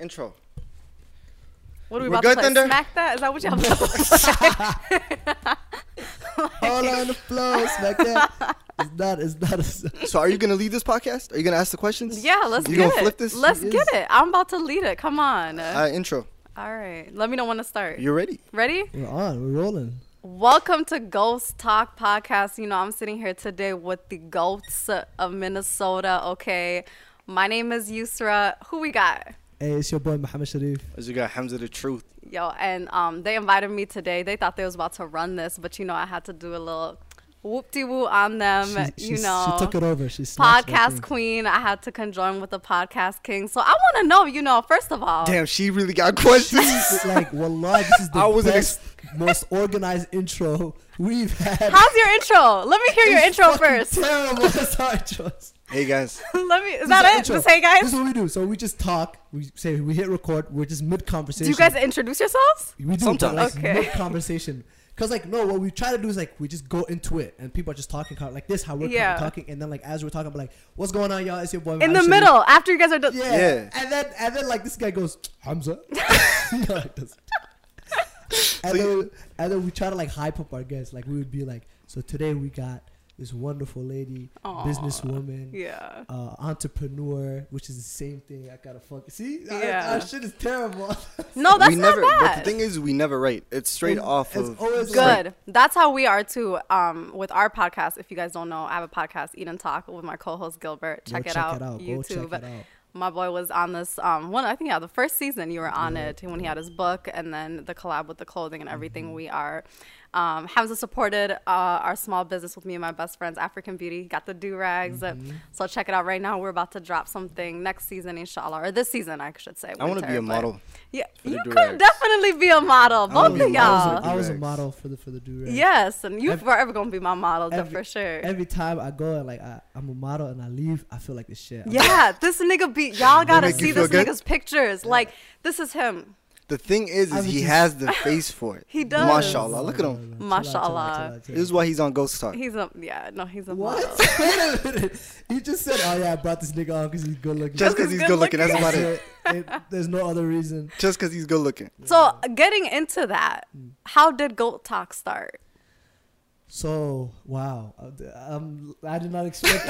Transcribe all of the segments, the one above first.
Intro. What are we We're about good, to play? Thunder? Smack that? Is that what y'all play? All on the floor, smack that. It's not. It's not. A, So, are you gonna lead this podcast? Are you gonna ask the questions? Yeah, let's You get it. flip this? Let's Yes. get it. I'm about to lead it. Come on. Uh, intro. All right. Let me know when to start. You ready? Ready? we're on. We're rolling. Welcome to Goat Talk Podcast. You know, I'm sitting here today with the ghosts of Minnesota. Okay. My name is Yusra. Who we got? Hey, it's your boy Muhammad Sharif. As you got Hamza the Truth. Yo, and um, they invited me today. They thought they was about to run this, but you know, I had to do a little whoop de woo on them. She, you she- know, she took it over. She's podcast queen. I had to conjoin with the podcast king. So I want to know, you know, first of all, Damn, she really got questions. Like, wallah, this is the I wasn't best, most organized intro we've had. how's your intro? Let me hear your intro first. Terrible. That's our intros. Hey guys, Let me. Is This that our it? intro. Just hey guys. This is what we do. So we just talk. We say we hit record. We're just mid conversation. Do you guys introduce yourselves? We do Sometimes. like, Okay. mid conversation. Cause like no, what we try to do is like we just go into it, and people are just talking like this, how we're Yeah. talking, and then like as we're talking, we're like, "What's going on, y'all? It's your boy." In Muhammad the Sharif." middle, after you guys are done. Yeah. Yeah. And then and then like this guy goes Hamza. no, it doesn't. and, then, and then we try to like hype up our guests. Like we would be like, so today we got this wonderful lady, Aw. businesswoman, Yeah. uh, entrepreneur, which is the same thing. I gotta fuck. See, Our- Yeah. our, shit is terrible. No, that's we not never. bad. But the thing is, we never write. It's straight It's- off it's of. always Good. That's how we are too. Um, with our podcast. If you guys don't know, I have a podcast, Eat and Talk, with my co-host Gilbert. Check, it, check out, it out. Go YouTube. check it out. My boy was on this um one. I think yeah, the first season you were on it when he had his book, and then the collab with the clothing and everything. Mm-hmm. We are. Um, Hamza supported uh, our small business with me and my best friends, African Beauty. Got the do rags, Mm-hmm. so check it out right now. We're about to drop something next season, inshallah, or this season, I should say. I want to be a model. Yeah, the you could definitely be a model, wanna both of I y'all. was, a, I was a model for the for the do rags. Yes, and you Every- forever gonna be my model, every- for sure. Every time I go and like I, I'm a model and I leave, I feel like this shit. I'm yeah, this nigga be y'all gotta see this good? nigga's pictures. Like this is him. The thing is, is he just- has the face for it. He does. Mashallah, look at him. Chill out, chill out, chill Mashallah. out, chill out, chill This is why he's on Goat Talk. He's a yeah, no, he's a What? model. Wait a minute. You just said, "Oh yeah, I brought this nigga on because he's good looking." Just because he's he's good looking, that's about it. it. It- There's no other reason. Just because he's good looking. So getting into that, how did Goat Talk start? So wow, um, I did not expect.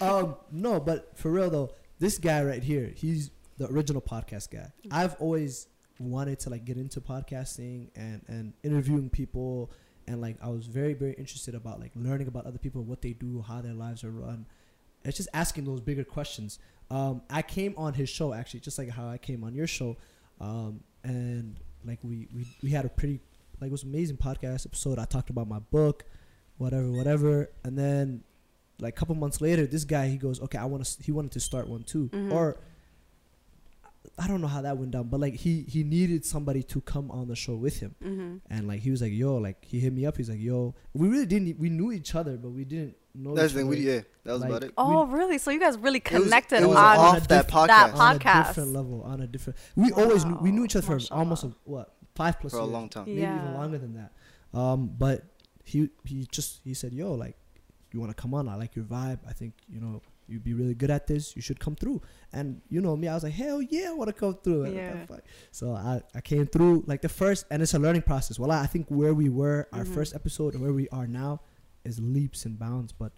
um, no, but for real though, this guy right here, he's the original podcast guy. I've always wanted to like get into podcasting and and interviewing people, and like I was very very interested about like learning about other people, what they do, how their lives are run. It's just asking those bigger questions. Um, I came on his show actually, just like how I came on your show, um, and like we, we we had a pretty like it was an amazing podcast episode. I talked about my book, whatever, whatever, and then like a couple months later, this guy he goes, okay, I want to. He wanted to start one too, Mhm. or I don't know how that went down, but like he he needed somebody to come on the show with him, hmm and like he was like, yo, like he hit me up. He's like, yo, we really didn't. We knew each other, but we didn't know. That's each the thing. other We, yeah, that was Like- about it. Oh, really? So you guys really It was- connected it was on off a that diff- podcast. that on a different level, on a different. We always knew, we knew each other for Mashallah. almost a, what five plus For a long time. maybe Yeah. even longer than that. Um, but he he just he said, "Yo, like, you want to come on? I like your vibe. I think you know you'd be really good at this. You should come through." And you know me, I was like, "Hell yeah, I want to come through." Yeah. So I I came through like the first, and it's a learning process. Well, I think where we were our Mhm. first episode and where we are now is leaps and bounds. But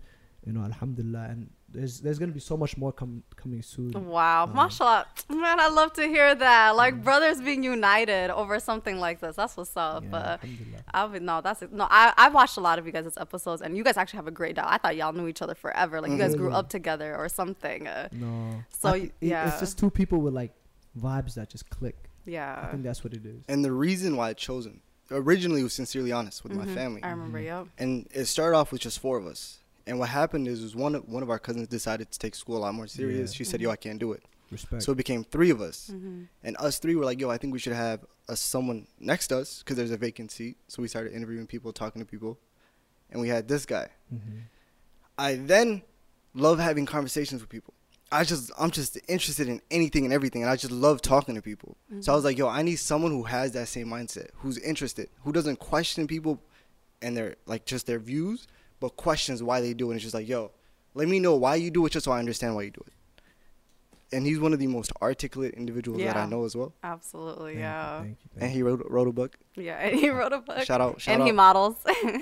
you know, Alhamdulillah, and there's there's gonna be so much more com- coming soon. Wow, Um, mashallah. Man, I love to hear that. Like Mm. brothers being united over something like this. That's what's up. Yeah, But alhamdulillah. I would no, that's no. I I watched a lot of you guys' episodes, and you guys actually have a great dial. I thought y'all knew each other forever. Like you guys grew Mhm. up together or something. Uh, No. So, I y- thi- it- yeah. it's just two people with like vibes that just click. Yeah, I think that's what it is. And the reason why I chose him originally was sincerely honest with my Mhm. family, I remember. Mm-hmm. Yep. and it started off with just four of us. And what happened is, was one of, one of our cousins decided to take school a lot more serious. Yeah. She said, "Yo, I can't do it." Respect. So it became three of us, hmm and us three were like, "Yo, I think we should have a, someone next to us because there's a vacant seat." So we started interviewing people, talking to people, and we had this guy. Mhm. I then love having conversations with people. I just I'm just interested in anything and everything, and I just love talking to people. So I was like, yo, I need someone who has that same mindset, who's interested, who doesn't question people and their like just their views, but questions why they do it. And it's just like, yo, let me know why you do it, just so I understand why you do it. and he's one of the most articulate individuals that I know as well. Absolutely, Thank you, yeah. thank you, And he wrote wrote a book. Yeah, and he wrote a book. Shout out, shout out and he models.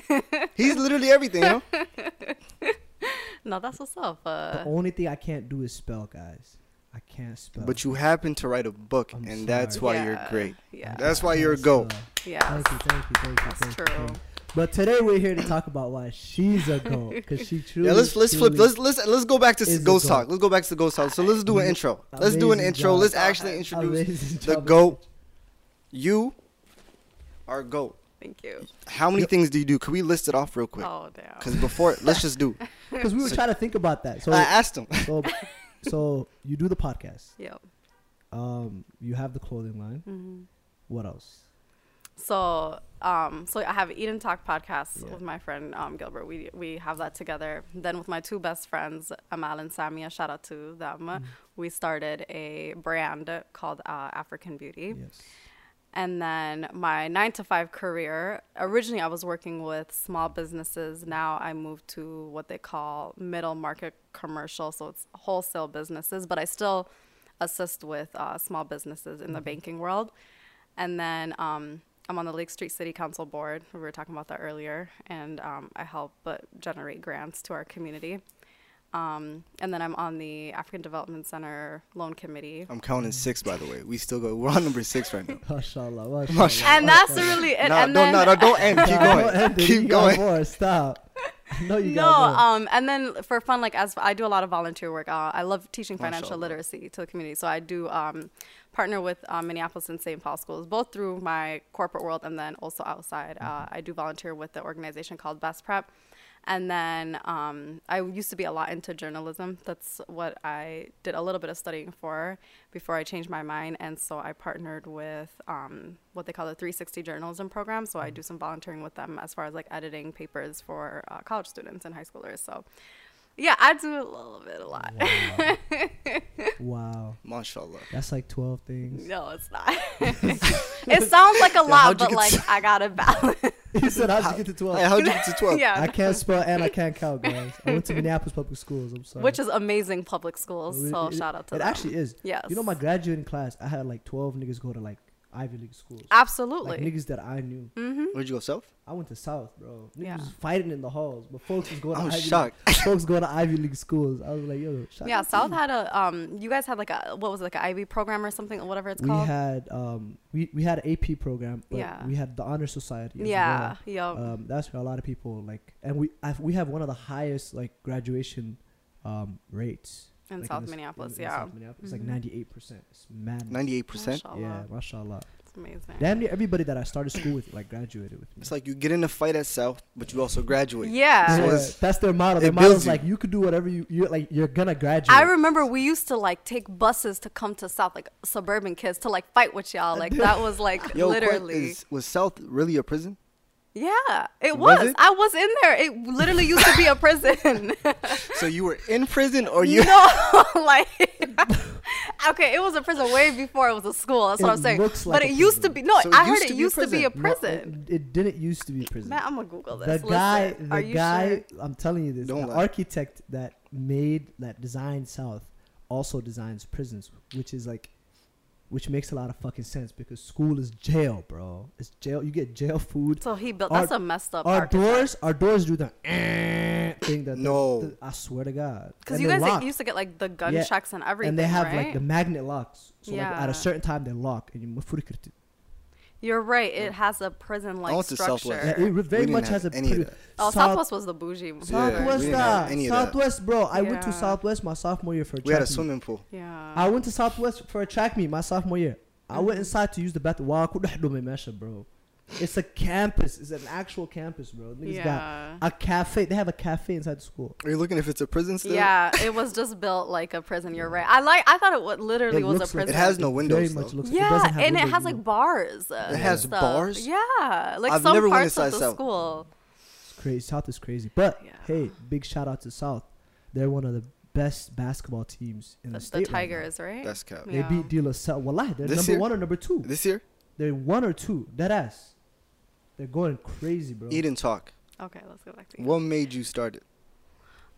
He's literally everything, you know. no, that's what's up. The Uh, only thing I can't do is spell, guys. I can't spell. But you happen to write a book, I'm and that's sorry. why you're great. Yeah. That's why you're a Yes, goat. yeah. Thank you, thank you, thank you. That's thank true. you. But today we're here to talk about why she's a goat because she truly. Yeah, let's let's flip. Let's let's let's go back to Ghost goat. Talk. Let's go back to the Goat Talk. So let's do an intro. Let's do an intro. job. Let's actually introduce Amazing the job. goat. You are a goat. Thank you. How many Yep. things do you do? Can we list it off real quick? Oh damn. Because before, let's just do. Because we were trying to think about that. So, I asked him. so, so you do the podcast. Yep. Um, you have the clothing line. hmm What else? So, um, so I have Eat and Talk podcast Yeah. with my friend um, Gilbert. We we have that together. Then with my two best friends, Amal and Samia, shout out to them. Mm-hmm. We started a brand called uh, African Beauty. Yes. And then my nine to five career. Originally, I was working with small businesses. Now I moved to what they call middle market commercial. So it's wholesale businesses, but I still assist with uh, small businesses in the banking world. And then um, I'm on the Lake Street City Council board. We were talking about that earlier, and um, I help but generate grants to our community. Um, and then I'm on the African Development Center loan committee. I'm counting six, by the way. We still go. We're on number six right now. Mashallah. Mashallah. Mashallah. And that's really it. no, and no, then, no, no, don't end. Keep going. don't end it. Keep You got going. More. Stop. Know you no, um, and then for fun, like as I do a lot of volunteer work. Uh, I love teaching financial Mashallah. literacy to the community. So I do um, partner with uh, Minneapolis and St. Paul schools, both through my corporate world and then also outside. Uh, I do volunteer with the organization called Best Prep. And then um, I used to be a lot into journalism. That's what I did a little bit of studying for before I changed my mind. And so I partnered with um, what they call the 360 journalism program. So I do some volunteering with them as far as like editing papers for uh, college students and high schoolers. So yeah, I do a little bit, a lot. Wow. Mashallah. That's like 12 things. no, it's not. it sounds like a lot, but like to- I got it balanced. He said, How'd you get to 12? Hey, how'd you get to 12? yeah. I can't spell and I can't count, guys. I went to Minneapolis Public Schools. I'm sorry. Which is amazing public schools. It- So it- shout out to It them. It actually is. Yes. You know, my graduating class, I had like 12 niggas go to like Ivy League schools. Absolutely. Like niggas that I knew. mm-hmm. Where'd you go, South? I went to South, bro. Niggas Yeah. was fighting in the halls, but folks was going I to was Ivy shocked. League, folks going to Ivy League schools. I was like, yo, shout Yeah, out South you. had a um. You guys had like a what was it, like an IB program or something, or whatever it's we called. had um we, we had an AP program, but Yeah. we had the honor society. As yeah, well. yup. Um, that's where a lot of people like, and we I've, we have one of the highest like graduation um rates in like, South this- Minneapolis. in- in yeah, South Minneapolis. It's like Mhm. ninety eight percent. It's mad. 98%. Mashallah. Yeah, mashallah. it's amazing. Damn near everybody that I started school with like graduated with me. It's like you get in a fight at South, but you also graduate. Yeah. So Yeah, it's- that's their motto. it Their builds motto's like you could do whatever you you like. You're gonna graduate. I remember we used to like take buses to come to South, like suburban kids, to like fight with y'all. Like that was like Yo, literally. is, was South really a prison? Yeah, it Was was. it? I was in there. It literally used to be a prison. So you were in prison, or you? no, like okay, it was a prison way before it was a school. That's what I'm saying. looks like but a it used to be. No, So I heard it to be a used to be a prison. No, it- it, didn't used to be prison. Man, I'm gonna Google this. the this. guy, the are you guy, sure? I'm telling you this, Don't the lie. architect that made that designed South also designs prisons, which is like, which makes a lot of fucking sense because school is jail, bro. It's jail. You get jail food. So he built. Our- That's a messed up. Our architect. doors, our doors do the eh thing. That No. the- I swear to God. Because you guys like, locked. used to get like the gun Yeah, checks and everything, and they have right? like the magnet locks. So like at a certain time they lock, and you mufuri kirti. You're right. It has a prison like went to Southwest. structure. Yeah, it very We much didn't has a have any of that. oh, South- Southwest was the bougie. Yeah, we Southwest, didn't have any. Southwest, bro. I went to Southwest my sophomore year for a We had a track meet. swimming pool. Yeah. I went to Southwest for a track meet my sophomore year. I went Mhm. inside to use the bathroom. Wow, could do me mesha, bro. It's a campus. It's an actual campus, bro. Niggas yeah. got a cafe. They have a cafe inside the school. Are you looking if it's a prison still? Yeah, it was just built like a prison. You're right. I like. I thought it would literally It was a looks like- prison. It has no Very windows much looks. Yeah, it doesn't have and it has like know. bars. It has stuff. bars? Yeah, like I've some never went parts inside of the South. school. It's crazy. South is crazy. But Yeah. hey, big shout out to South. They're one of the best basketball teams in The, the, the state. right now. Tigers, right? That's cap. They Yeah. beat De La Salle. Wallahi, they're This number year? one or number two. This year, They're one or two. Dead ass. They're going crazy, bro. Eat and Talk. Okay, let's go back to you. What made you start it?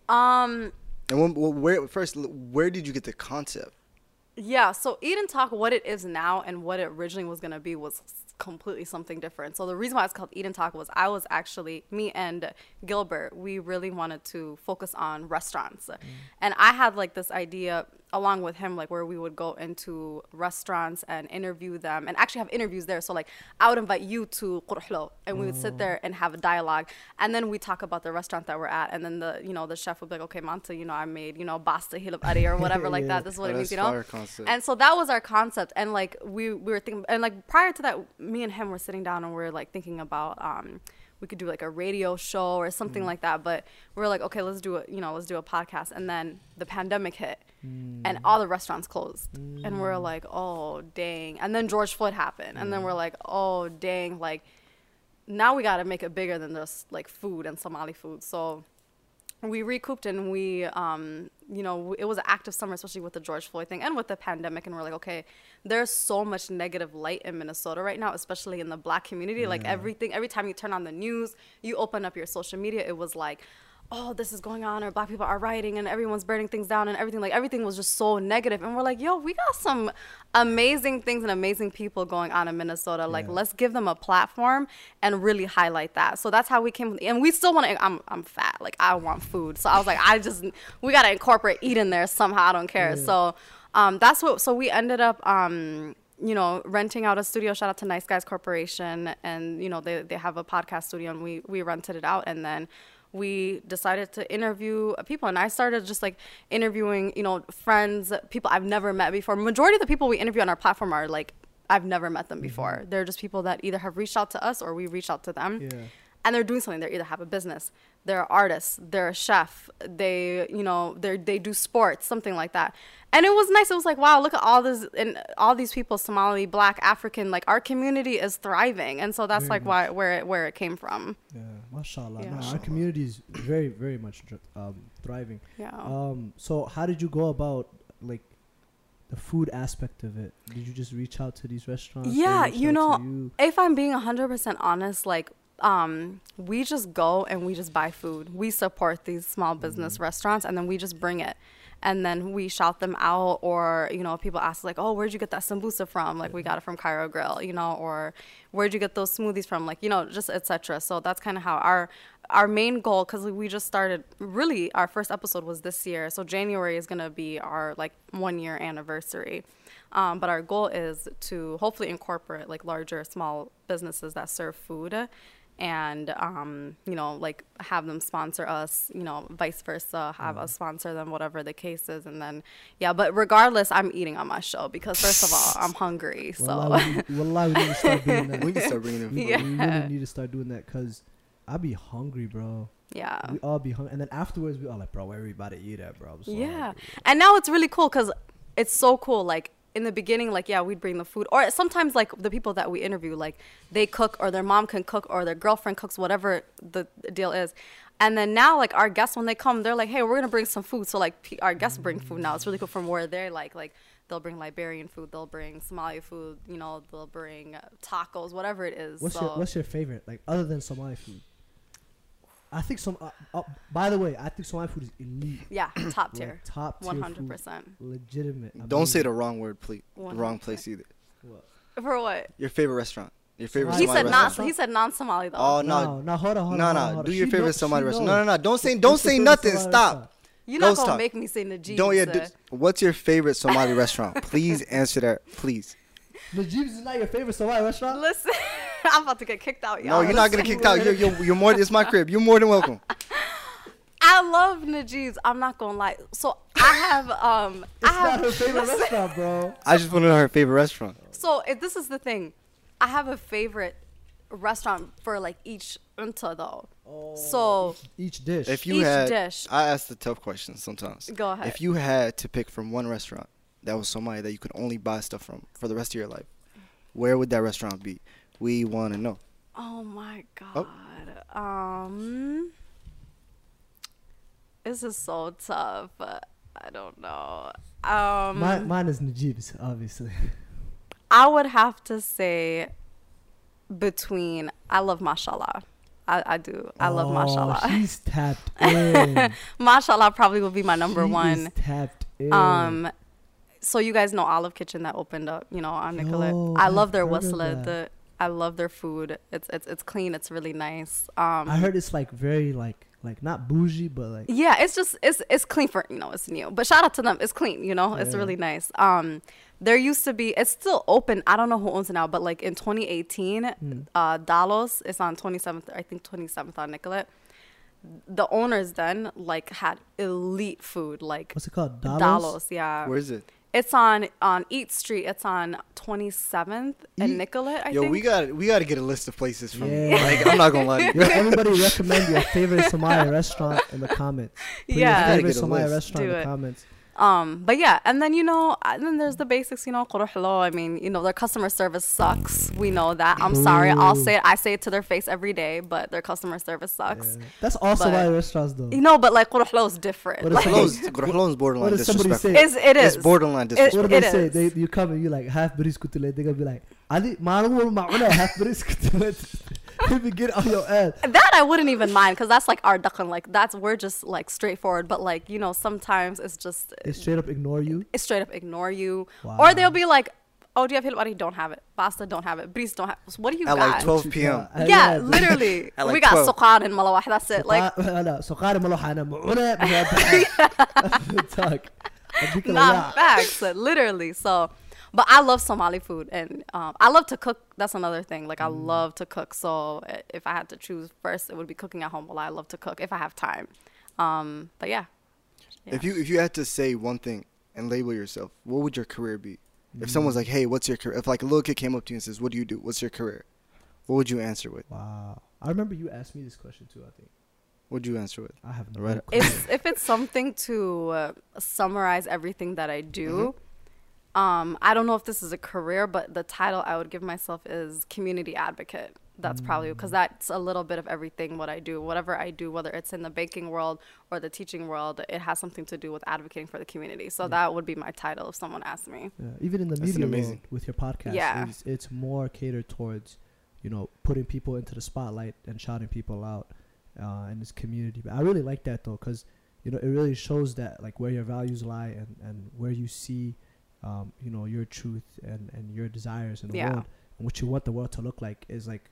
Um, And when, well, where first? Where did you get the concept? Yeah, so Eat and Talk, what it is now and what it originally was gonna be was completely something different. So the reason why it's called Eat and Talk was I was actually me and Gilbert, we really wanted to focus on restaurants. And I had like this idea along with him like where we would go into restaurants and interview them and actually have interviews there. So like i would invite you to Qurhlo and we would sit there and have a dialogue. And then we talk about the restaurant that we're at. And then the you know the chef would be like okay manta you know i made you know basta hilab ari or whatever like Yeah. that this is what Oh, it means you know? concept. and so that was our concept. And like we we were thinking and like prior to that me and him were sitting down and we are like thinking about um we could do like a radio show or something Mm. like that but we are like okay let's do it you know let's do a podcast. And then the pandemic hit Mm. and all the restaurants closed. And we're like oh dang. And then george floyd happened. And then we're like oh dang. Like now we got to make it bigger than just like food and somali food. So we recouped and we um you know it was an active summer especially with the george floyd thing and with the pandemic and we're like okay there's so much negative light in minnesota right now especially in the black community. Like everything every time you turn on the news you open up your social media it was like oh this is going on or black people are rioting and everyone's burning things down and everything like everything was just so negative. And we're like yo we got some amazing things and amazing people going on in minnesota. Like Yeah. let's give them a platform and really highlight that. So that's how we came and we still want to i'm i'm fat. Like i want food. So i was like i just we got to incorporate eat in there somehow. I don't care. So um that's what so we ended up um you know renting out a studio. Shout out to nice guys corporation. And you know they, they have a podcast studio and we we rented it out. And then we decided to interview people. And i started just like interviewing you know friends people i've never met before. Majority of the people we interview on our platform are like i've never met them before. Mm-hmm. They're just people that either have reached out to us or we reached out to them. Yeah. and they're doing something. They either have a business they're artists they're a chef they you know they they do sports something like that and it was nice it was like wow look at all this and all these people somali black african like our community is thriving and so that's Very like why where it where it came from Yeah, mashallah. Yeah. Our community is very, very much um, thriving. yeah Um, so how did you go about like the food aspect of it? Did you just reach out to these restaurants? Yeah, you know, you? if I'm being 100% honest, like, um, we just go and we just buy food. We support these small business restaurants and then we just bring it. And then we shout them out, or you know, people ask like, "Oh, where'd you get that sambusa from?" Like, we got it from Cairo Grill, you know, or where'd you get those smoothies from? Like, you know, just etc. So that's kind of how our our main goal, because we just started. Really, our first episode was this year, so January is gonna be our like one year anniversary. Um, but our goal is to hopefully incorporate like larger, small businesses that serve food and, um, you know, like have them sponsor us, you know, vice versa, have us sponsor them, whatever the case is. And then, yeah, but regardless, I'm eating on my show because, first of all, I'm hungry. So, Wallah, we, need- wallah, we need to start doing that. we can start bringing in we, food. we really need to start doing that because I be hungry, bro. yeah. We all be hungry, and then afterwards we all like, bro, where everybody eat at, bro? I'm so Yeah. hungry." And now it's really cool because it's so cool. Like in the beginning, like, yeah, we'd bring the food. Or sometimes, like, the people that we interview, like, they cook or their mom can cook or their girlfriend cooks, whatever the deal is. And then now, like, our guests, when they come, they're like, hey, we're going to bring some food. So, like, our guests bring food now. It's really cool from where they're like, like, they'll bring Liberian food, they'll bring Somali food, you know, they'll bring tacos, whatever it is. What's so, your What's your favorite, like other than Somali food? I think some. Uh, uh, by the way, I think Somali food is elite. yeah, top like, tier. top tier. 100%. Food, legitimate. Don't say the wrong word, please. The wrong place either. What? For what? Your favorite restaurant. Your favorite Somali He Somali said not. restaurant. He said non-Somali though. Oh No, no, no, hold on, hold no, on. no. hold Do your She favorite knows- Somali restaurant. knows. No, no, no. Don't say, don't say nothing. Somali Stop. restaurant? You're Don't not gonna stop. make me say Najib. Don't yeah. Do, what's your favorite Somali restaurant? Please answer that, please. Najib's is not your favorite Somali restaurant. Listen, I'm about to get kicked out, No, y'all. No, you're not gonna Listen. kicked out. You're, you're, you're more. It's my crib. You're more than welcome. I love Najib's. I'm not gonna lie. So I have um. It's I have, not her favorite listen, restaurant, bro. I just want to know her favorite restaurant. So if this is the thing, I have a favorite restaurant for like each unta though. Oh, So Each dish. If you Each had, dish. I ask the tough questions sometimes. Go ahead. If you had to pick from one restaurant that was somebody that you could only buy stuff from for the rest of your life, where would that restaurant be? We want to know. oh my Oh. god. Um. This is so tough. I don't know. Um. mine, mine is Najib's, obviously. I would have to say between I love mashallah. I, I do. I love Oh, mashallah. She's tapped in. mashallah probably will be my number She one. is tapped in. Um so you guys know Olive Kitchen that opened up, you know, on Nicollet. Yo, I I've love their heard whistle. The I love their food. It's it's it's clean. It's really nice. Um, I heard it's like very like like not bougie, but like yeah, it's just it's it's clean for you know it's new. But shout out to them. It's clean. You know, it's really nice. Um, there used to be. It's still open. I don't know who owns it now, but like in 2018, Hmm. uh, Dalos is on 27th. I think 27th on Nicollet. The owners then like had elite food like what's it called? Dalos. Dalos. Yeah, Where is it? It's on on Eat Street. It's on 27th and Eat- Nicollet. I Yo, think. we got we got to get a list of places from. Yeah. Like I'm not gonna lie. To you. Everybody recommend your favorite Somali restaurant in the comments. Put Yeah. your favorite get a Somali list. restaurant in the it. comments. Um, but yeah, and then you know, and then there's the basics. You know, Hello. I mean, you know, their customer service sucks. We know that. I'm sorry. I'll say it. I say it to their face every day, but their customer service sucks. Yeah. That's all But- Somali restaurants though. You know, but like Hello is different. What if Like, somebody- Close. Close borderline What does somebody disrespectful. say? it's, it is. It's borderline It- disrespectful. What do they it say? is. They you come and you like half bris kutule. They gonna be like, Ali, maanu mauna half bris kutule. They be get on your ass. that I wouldn't even mind because that's like our duckling. Like that's we're just like straightforward. But like you know, sometimes it's just They straight up ignore you. it straight up ignore you, Wow. or they'll be like, "Oh, do you have hilwari? Don't have it. Pasta, don't have it. Bris, don't have. So what do you At got? like 12 p.m. Uh, yeah, literally. At we like got 12. suqar and malawah. That's it. Like لا سقاري ملوحة أنا معونة Talk. أديك not الولاع. facts, uh, literally. So, but I love Somali food, and um, I love to cook. That's another thing. Like I Mm. love to cook. So uh, if I had to choose first, it would be cooking at home. Well, I love to cook if I have time. Um, but yeah. If you if you had to say one thing and label yourself, what would your career be? If someone's like, "Hey, what's your career?" If like a little kid came up to you and says, "What do you do? What's your career?" What would you answer with? Wow. I remember you asked me this question too, I think. What would you answer with? I have no Right. clue. if if it's something to uh, summarize everything that I do, um, I don't know if this is a career, but the title I would give myself is community advocate. That's probably because that's a little bit of everything what I do. Whatever I do, whether it's in the baking world or the teaching world, it has something to do with advocating for the community. So that would be my title if someone asked me. Yeah, even in the That's media amazing- world with your podcast, Yeah. it's, it's more catered towards, you know, putting people into the spotlight and shouting people out uh, in this community. But I really like that though, because you know it really shows that like where your values lie and, and where you see, um, you know, your truth and, and your desires in the Yeah. world and what you want the world to look like is like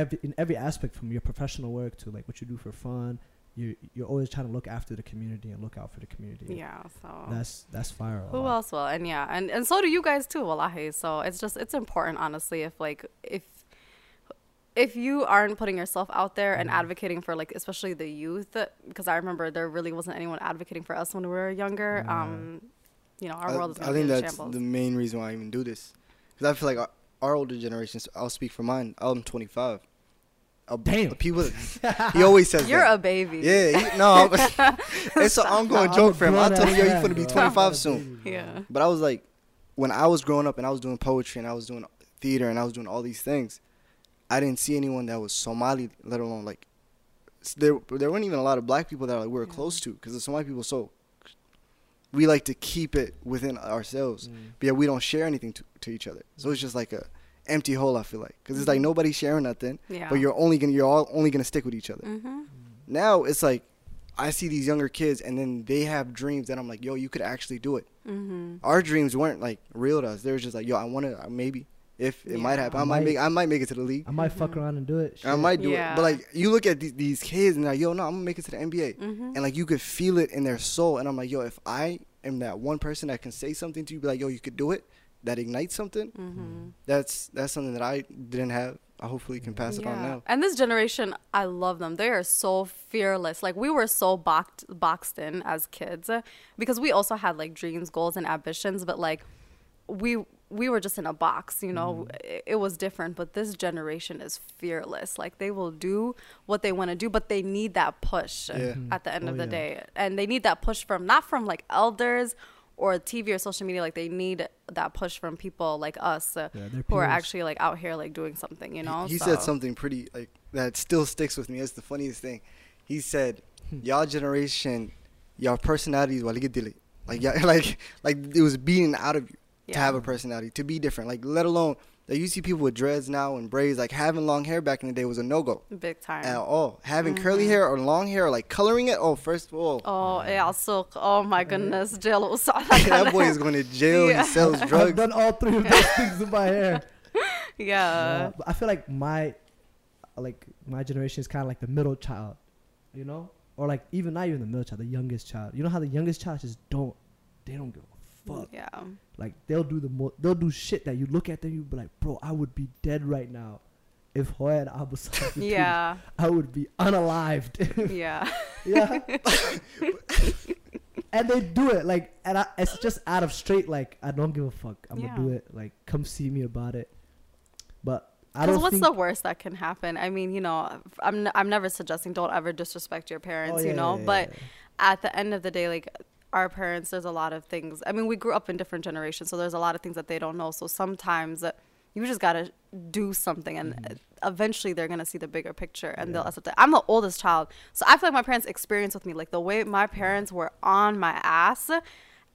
every in every aspect from your professional work to like what you do for fun. You you're always trying to look after the community and look out for the community. Yeah. So That's that's fire. Who else will? And yeah, and, and so do you guys too, wallahi. So it's just it's important honestly if like if if you aren't putting yourself out there and Mhm. advocating for like especially the youth because I remember there really wasn't anyone advocating for us when we were younger. Um you know, our I, world is I think that's shambles. the main reason why I even do this, because I feel like our, our older generations. I'll speak for mine. I'm 25. Uh, Damn. People. He always says You're that. a baby. Yeah, he, no, it's an ongoing I'm joke for him. I grown told him, yo, ass you man, finna be 25 soon. Yeah. But I was like, when I was growing up and I was doing poetry and I was doing theater and I was doing all these things, I didn't see anyone that was Somali, let alone like, there there weren't even a lot of black people that like, we were Yeah. close to because the Somali people so. We like to keep it within ourselves, Mm. but yet we don't share anything to, to each other. So it's just like a empty hole. I feel like because it's like nobody sharing nothing, Yeah. but you're only gonna you're all only gonna stick with each other mm-hmm. now it's like I see these younger kids and then they have dreams that I'm like, yo, you could actually do it. Mm-hmm. Our dreams weren't like real to us. They were just like, yo, I want to maybe if it might happen, I I might might- make I might make it to the league. I might fuck around and do it. I might do it. But like you look at these, these kids and they're like, yo, no, I'm gonna make it to the NBA. Mm-hmm. And like you could feel it in their soul. And I'm like, yo, if I am that one person that can say something to you, be like, yo, you could do it, that ignites something. Mm-hmm. That's that's something that I didn't have. I hopefully can pass it on now. And this generation, I love them. They are so fearless. Like we were so boxed boxed in as kids because we also had like dreams, goals, and ambitions, but like we we were just in a box, you know. It, it was different, but this generation is fearless. Like they will do what they want to do, but they need that push Yeah. at the end Oh, of the yeah. day. And they need that push from not from like elders or TV or social media like they need that push from people like us uh, Yeah, who are actually like out here like doing something, you know. He, said So- something pretty like that still sticks with me. It's the funniest thing. He said, Hmm. "Y'all generation, y'all personalities. Like like like it was beating out of you. To have a personality, to be different. Like, let alone that you see people with dreads now and braids. Like having long hair back in the day was a no go Big time. at all. Having curly hair or long hair, or like coloring it. Oh, first of all, Oh, yeah, silk. Oh my goodness, Jill. that boy is going to jail. Yeah. He sells drugs. I've done all three of those things in my hair. Yeah. Uh, I feel like my, like my generation is kind of like the middle child, you know, or like even not even the middle child, the youngest child. You know how the youngest child just don't, they don't give a fuck. Yeah. Like they'll do the mo- they'll do shit that you look at them, you be like, bro, I would be dead right now, if Hoya and Abu Yeah. I would be unalived. Yeah. yeah. and they do it like, and I, it's just out of straight like I don't give a fuck. I'm Yeah. gonna do it. Like, come see me about it. But I don't Because what's the worst that can happen? I mean, you know, I'm, n- I'm never suggesting don't ever disrespect your parents, Oh, you know, yeah, yeah, but at the end of the day, like our parents, there's a lot of things. I mean, we grew up in different generations, so there's a lot of things that they don't know. So sometimes uh, you just gotta do something, and Mm-hmm. uh eventually they're gonna see the bigger picture, and they'll accept it. I'm the oldest child, so I feel like my parents' experience with me, like the way my parents were on my ass.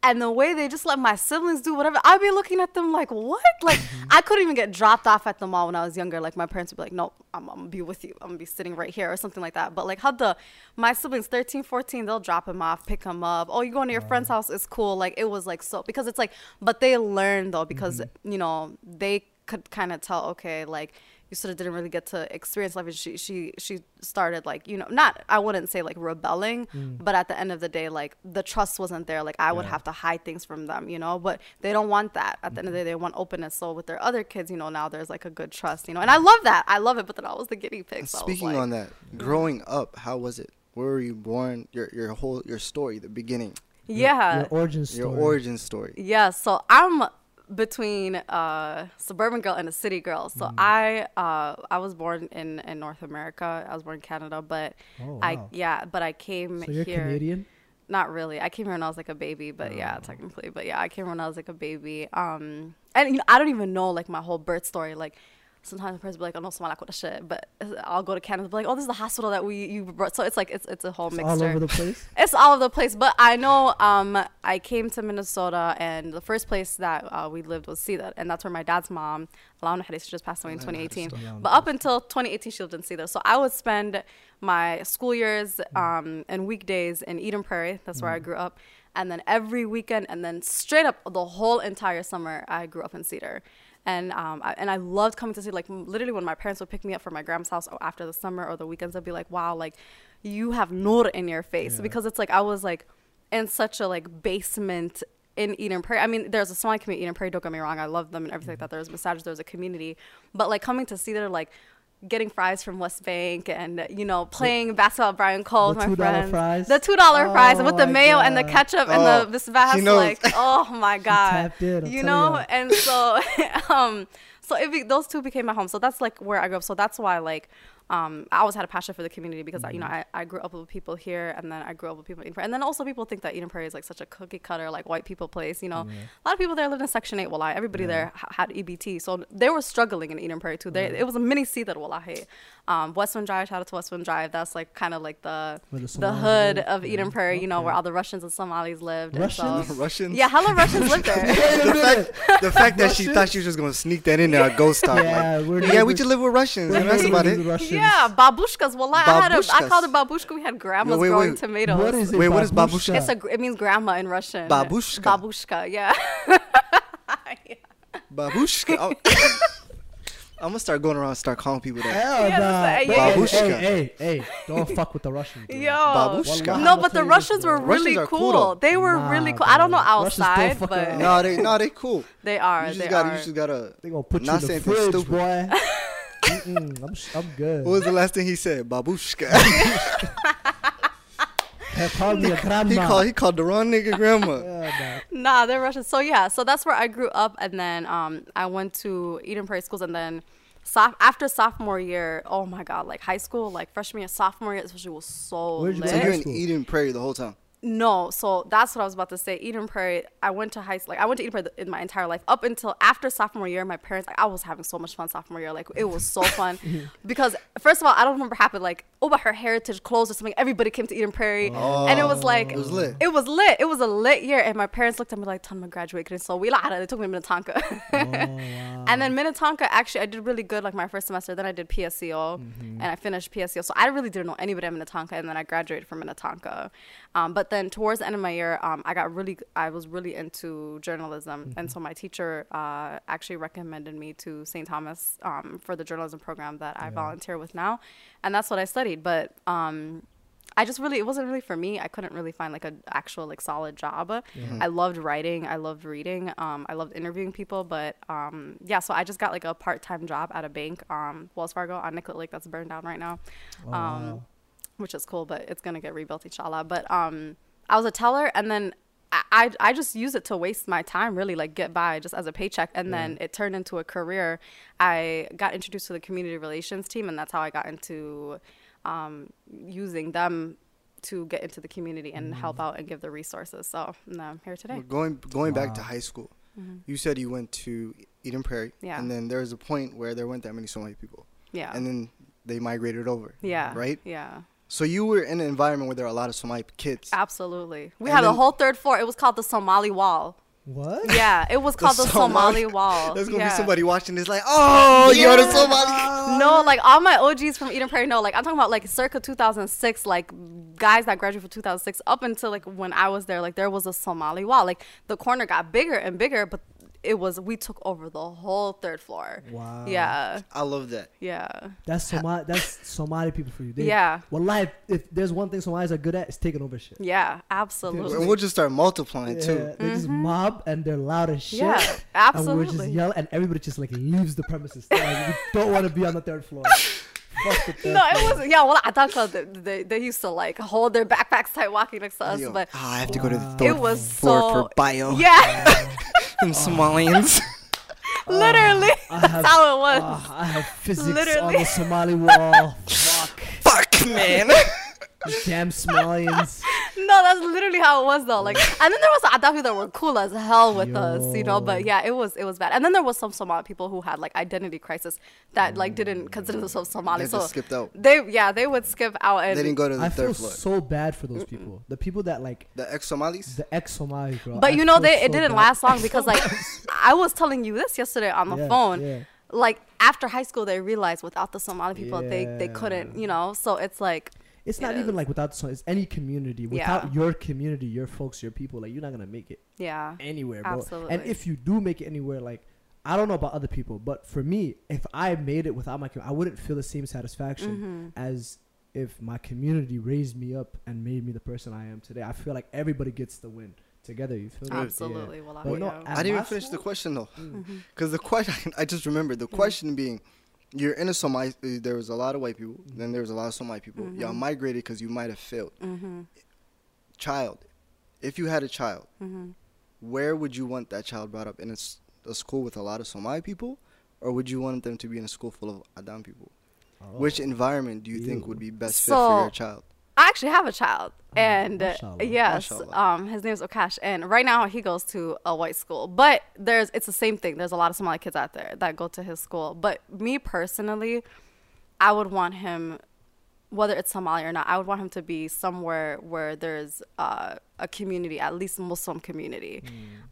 And the way they just let my siblings do whatever, I'd be looking at them like, what? Like. I couldn't even get dropped off at the mall when I was younger. Like, my parents would be like, no, I'm, I'm gonna be with you. I'm gonna be sitting right here or something like that. But, like, how the, my siblings, 13, 14, they'll drop him off, pick him up. Oh, you're going to your friend's house? It's cool. Like, it was like so, because it's like, but they learn though, because, Mm-hmm. you know, they could kind of tell, okay, like, you sort of didn't really get to experience life. And she, she, she started like, you know, not, I wouldn't say like rebelling, but at the end of the day, like the trust wasn't there. Like I would Mm. Yeah. have to hide things from them, you know, but they don't want that. At the end of the day, they want openness. So with their other kids, you know, now there's like a good trust, you know, and I love that. I love it. But then I was the guinea pig. So Speaking like, on that, growing up, how was it? Where were you born? Your your whole your story, the beginning, yeah. your origin story. your origin story. Yeah, so I'm between a suburban girl and a city girl. Mm. So I uh, I was born in, in North America. I was born in Canada, but Oh, I yeah, but I came So you're here. Canadian. Not really. I came here when I was like a baby, but yeah, Oh. technically. But yeah, I came here when I was like a baby. Um, and you know, I don't even know like my whole birth story. Like sometimes the person will be like, "Oh no, smell like what the shit," but I'll go to Canada, and be like, "Oh, this is the hospital that we you brought." So it's like it's it's a whole It's mixture. all over the place. It's all over the place, but I know um, I came to Minnesota, and the first place that uh, we lived was Cedar, and that's where my dad's mom, Alana she just passed away in 2018. Alana But up until 2018, she lived in Cedar. So I would spend my school years um, and weekdays in Eden Prairie. That's where I grew up. And then every weekend, and then straight up the whole entire summer, I grew up in Cedar. And um, I, and I loved coming to see like literally when my parents would pick me up from my grandma's house or after the summer or the weekends, I'd be like, wow, like you have nur in your face Yeah. because it's like I was like in such a like basement in Eden Prairie. I mean, there's a Somali community in Eden Prairie. Don't get me wrong, I love them and everything like that. There's massages, there's a community, but like coming to see that like getting fries from West Bank and you know playing basketball Brian Coyle, The with my $2 friends, fries? the two dollar Oh fries with the my mayo and the ketchup Oh, and the bisbas, she like oh my god, tapped in, you know. ya. And so, um, so it be, those two became my home. So that's like where I grew up. So that's why like. Um, I always had a passion for the community because I you know Mm-hmm. I, I grew up with people here and then I grew up with people in Eden Prairie. and then also people think that Eden Prairie is like such a cookie cutter like white people place you know? A lot of people there lived in Section 8 Wallahi everybody there h- had EBT so they were struggling in Eden Prairie too. They, it was a mini C that Wallahi um, Westwind Drive shout out to Westwind Drive that's like kind of like the the the hood live? of Eden Yeah. Prairie you know where all the Russians and Somalis lived and so- Russians? Russians. yeah hella Russians lived there the fact, the fact that she thought she was just gonna sneak that in there, a ghost town. Yeah, like, we're yeah, we neighbors. just live with Russians. We're and that's about it. Russians. yeah babushkas Well, I had a I called it babushka we had grandmas wait, growing wait. tomatoes What is it? Wait, what is babushka? babushka? It's a, it means grandma in Russian. Babushka. Babushka, yeah. Babushka. I'm, I'm gonna start going around and start calling people that. Hell Yeah, nah. that's- uh, Hey, yeah. Babushka. Hey, hey, hey, don't fuck with the Russians. bro. Yo. Babushka. No, but the tell you this, Russians were really Russians are cool. cool. They were Nah, really cool. I don't know bro. Russians still outside, but around. No, they no, they cool. they are. You they gotta, are. you just gotta. They gonna put Not you in the fridge, stupid. boy. I'm, I'm good. What was the last thing he said? Babushka. They called me a grandma. he called he called the wrong nigga grandma. Yeah, nah. Nah, they're Russian. So yeah, so that's where I grew up, and then um, I went to Eden Prairie schools, and then soph- after sophomore year, oh my god, like high school, like freshman year, sophomore year, especially was so Where'd you lit. So High you're in school. Eden Prairie the whole time. No, so that's what I was about to say. Eden Prairie, I went to high school. Like I went to Eden Prairie in my entire life up until after sophomore year. My parents, like I was having so much fun sophomore year. Like it was so fun because first of all, I don't remember happened like oh, but her heritage clothes or something. Everybody came to Eden Prairie, and it was like It was lit. It was lit. It was a lit year, and my parents looked at me like, "Ton of graduated." So we They took me to Minnetonka, Oh, wow. and then Minnetonka. Actually, I did really good like my first semester. Then I did PSEO, and I finished PSEO. So I really didn't know anybody at Minnetonka, and then I graduated from Minnetonka. Um, but then towards the end of my year, um, I got really, I was really into journalism, and so my teacher uh, actually recommended me to St. Thomas um, for the journalism program that I Yeah. volunteer with now, and that's what I studied. But um, I just really, it wasn't really for me. I couldn't really find like an actual like solid job. I loved writing. I loved reading. Um, I loved interviewing people. But um, yeah, so I just got like a part time job at a bank, um, Wells Fargo on Nicollet Lake, that's burned down right now Oh, um, wow. Which is cool, but it's gonna get rebuilt, inshallah. But um, I was a teller, and then I, I I just use it to waste my time, really, like get by just as a paycheck, and then it turned into a career. I got introduced to the community relations team, and that's how I got into um, using them to get into the community and Mm. help out and give the resources. So no, I'm here today. Well, Going going back to high school, Mhm. you said you went to Eden Prairie, Yeah. and then there was a point where there weren't that many Somali people, Yeah. and then they migrated over. yeah. right? Yeah. So you were in an environment where there are a lot of Somali kids. Absolutely. We And had a whole third floor. It was called the Somali Wall. What? Yeah, it was The called the, Somali- Somali Wall. There's gonna yeah. be somebody watching this like, oh, you're the Somali. No, like all my OGs from Eden Prairie. No, like I'm talking about like circa 2006, like guys that graduated from 2006 up until like when I was there. Like there was a Somali wall. Like the corner got bigger and bigger, but it was we took over the whole third floor. Wow. Yeah, I love that. yeah, That's Somali. That's Somali people for you. They, yeah, Well, life. If there's one thing Somalis are good at, it's taking over shit. yeah. Absolutely. And we'll just start multiplying too. they just mob and they're loud as shit. Yeah, absolutely. And we're just absolutely. yell, and everybody just like leaves the premises. Like, we don't want to be on the third floor. Fuck the third No, it floor. was yeah. Well, I thought they, they they used to like hold their backpacks tight walking next to us, Yo, but ah, I have to go to the Wow. third it was floor so for bio. yeah, Them Somalians. literally. I That's have, how it was. ah, I have physics on Literally. the Somali wall. Fuck. Fuck, man. Damn Somalians. No, that's literally how it was though. Like, and then there was Adafi that were cool as hell with us, you know. But yeah, it was it was bad. And then there was some Somali people who had like identity crisis that like didn't consider themselves mm. Somali. They So just skipped out. they yeah they would skip out And They didn't go to the I feel floor. so bad for those people. The people that like The ex Somalis. the ex Somalis, bro. But I you know feel they it didn't bad. last long because like I was telling you this yesterday on the Yeah, phone. yeah. Like after high school, they realized without the Somali people, they they couldn't, you know. So it's like It's not It even is. like without so it's any community. Without Yeah. your community, your folks, your people, like you're not gonna make it yeah, anywhere, bro. And if you do make it anywhere, like I don't know about other people, but for me, if I made it without my community, I wouldn't feel the same satisfaction Mm-hmm. as if my community raised me up and made me the person I am today. I feel like everybody gets the win together. You feel me? Yeah. absolutely. Well, But no, I didn't even my finish the question though, because the question I just remembered the question being, you're in a Somali. uh, There was a lot of white people. Then there was a lot of Somali people. Y'all Mhm. migrated because you might have failed. Mm-hmm. Child, if you had a child, Mm-hmm. where would you want that child brought up in a school with a lot of Somali people, or would you want them to be in a school full of Adam people? Oh. Which environment do you think would be best fit for your child? I actually have a child, and uh, mashallah, yes, mashallah. um, his name's Okash, and right now he goes to a white school. But there's it's the same thing. There's a lot of Somali kids out there that go to his school. But me personally, I would want him, whether it's Somali or not, I would want him to be somewhere where there's uh, a community, at least Muslim community,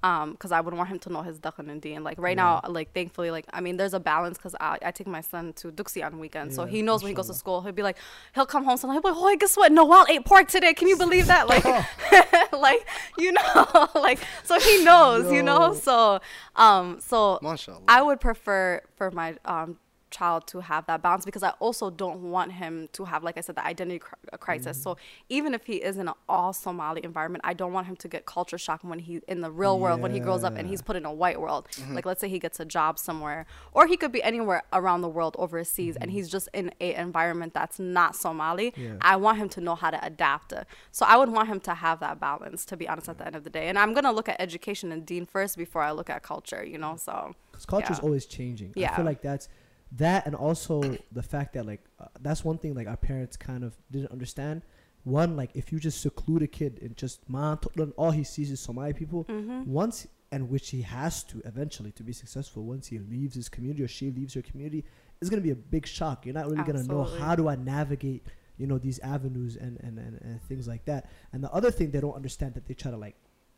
because I would want him to know his Dakhan and Deen. Like right now, like thankfully, like I mean, there's a balance because I, I take my son to Duxi on weekends, so he knows when he goes to school, he'll be like, he'll come home he'll be like, oh, I guess what? Noel ate pork today. Can you believe that? Like, like you know, like so he knows, you know. So, um, so Mashallah. I would prefer for my um child to have that balance because I also don't want him to have, like I said, the identity cr- uh, crisis. Mm-hmm. So even if he is in an all Somali environment, I don't want him to get culture shock when he in the real world when he grows up and he's put in a white world. Mm-hmm. Like let's say he gets a job somewhere, or he could be anywhere around the world overseas, and mm-hmm. he's just in a environment that's not Somali. Yeah. I want him to know how to adapt. It. So I would want him to have that balance. To be honest, at the end of the day, and I'm gonna look at education and Deen first before I look at culture. You know, so. Because culture is Yeah. always changing. Yeah. I feel like that's that, and also the fact that like uh, that's one thing like our parents kind of didn't understand one like if you just seclude a kid and just man, all he sees is Somali people. Mm-hmm. Once and which he has to eventually to be successful. Once he leaves his community or she leaves her community, it's gonna be a big shock. You're not really gonna know how do I navigate, you know, these avenues and, and, and, and things like that. And the other thing they don't understand that they try to like,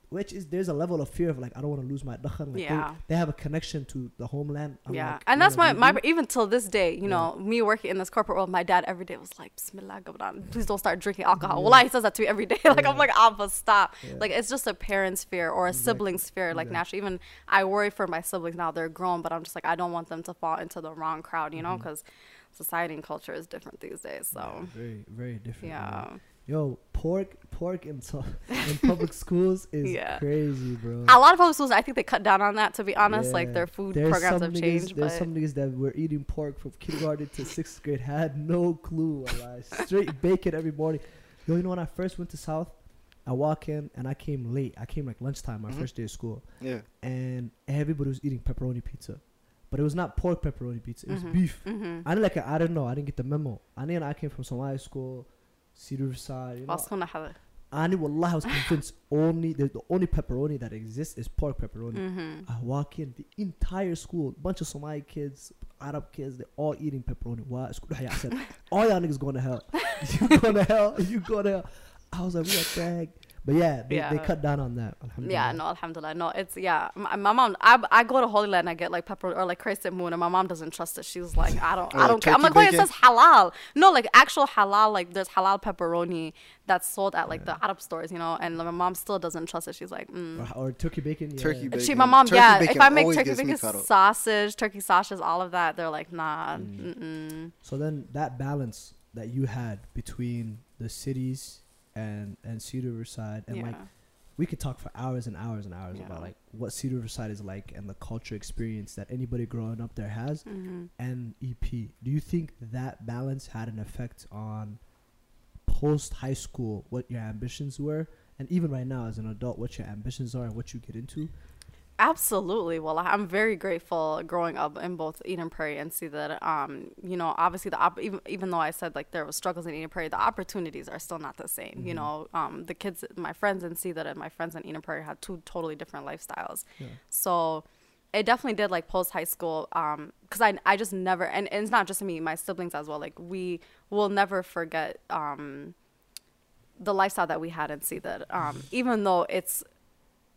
which is there's a level of fear of like I don't want to lose my dakhan. Like they- Yeah. they, have a connection to the homeland. Yeah, unlike, and that's my my even till this day, you Yeah. know, me working in this corporate world, my dad every day was like, "Bismillah, Gabran, please don't start drinking alcohol." Yeah. Wallah, he says that to me every day. like Yeah. I'm like, Abba, stop. Yeah. Like it's just a parent's fear or a Exactly. sibling's fear. Like naturally, even I worry for my siblings now. They're grown, but I'm just like, I don't want them to fall into the wrong crowd, you know, mm-hmm. because society and culture is different these days. So Yeah, very very different. man. Yeah, Yo, pork pork in, so, in public schools is Yeah. crazy, bro. a lot of public schools, I think they cut down on that. To be honest, like their food There's programs some have niggas- changed. There's But some niggas that were eating pork from kindergarten to sixth grade had no clue. wallah. Straight bacon every morning. Yo, you know when I first went to South, I walk in and I came late. I came like lunchtime, my Mhm. first day of school, Yeah. and everybody was eating pepperoni pizza, but it was not pork pepperoni pizza. It was Mhm. beef. Mhm. I didn't like. I didn't know. I didn't get the memo. I knew I came from Somali school, Cedar Riverside. You know. I knew. Wallah, I was convinced only the, the only pepperoni that exists is pork pepperoni. Mhm. I walk in, the entire school, bunch of Somali kids, Arab kids, they're all eating pepperoni. Why? I said, all y'all niggas going to hell. You going to hell? You going to hell? I was like, we got tagged. But yeah, they, they cut down on that. Alhamdulillah. Yeah, no, alhamdulillah. No, it's, yeah. My, my mom, I, I go to Holy Land and I get like pepper or like crescent moon and my mom doesn't trust it. She's like, I don't, I don't care. I'm like, turkey oh, it says halal. No, like actual halal, like there's halal pepperoni that's sold at like the Arab stores, you know, and my mom still doesn't trust it. She's like, mm. Or, or turkey bacon. Yeah. Turkey bacon. She, my mom, Turkey yeah. bacon If I make turkey bacon caught up. sausage, turkey sausages, all of that, they're like, nah. Mm. Mm-mm. So then that balance that you had between the cities and and Cedar Riverside and yeah. like we could talk for hours and hours and hours Yeah. about like what Cedar Riverside is like and the culture experience that anybody growing up there has hmm and EP. Do you think that balance had an effect on post high school what your ambitions were and even right now as an adult what your ambitions are and what you get into? Absolutely. Well, I'm very grateful growing up in both Eden Prairie and Cedar, um, you know, obviously the op- even even though I said like there was struggles in Eden Prairie, the opportunities are still not the same. You Mhm. know, um, the kids, my friends in Cedar, and my friends in Eden Prairie had two totally different lifestyles. Yeah. So it definitely did like post high school um because I, I just never and, and it's not just me my siblings as well like we will never forget um the lifestyle that we had in Cedar um even though it's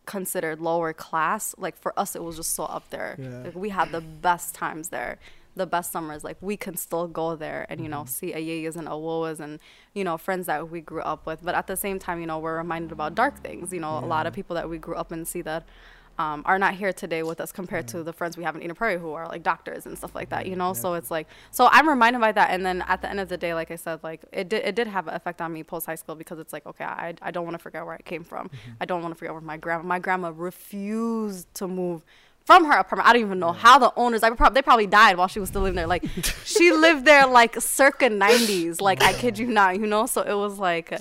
considered lower class like for us it was just so up there. Yeah. like we had the best times there the best summers. Like we can still go there and you know Mhm. see ayayas and awoas and you know friends that we grew up with. But at the same time you know we're reminded about dark things. You know a lot of people that we grew up and Cedar um, are not here today with us compared to the friends we have in Eden Prairie who are like doctors and stuff like that, you know. So it's like, so I'm reminded by that, and then at the end of the day, like I said, like it did, it did have an effect on me post high school because it's like, okay, I, I don't want to forget where I came from. I don't want to forget where my grandma, my grandma refused to move from her apartment. I don't even know how the owners. I prob- they probably died while she was still living there. Like she lived there like circa 90s. Like I kid you not, you know. So it was like,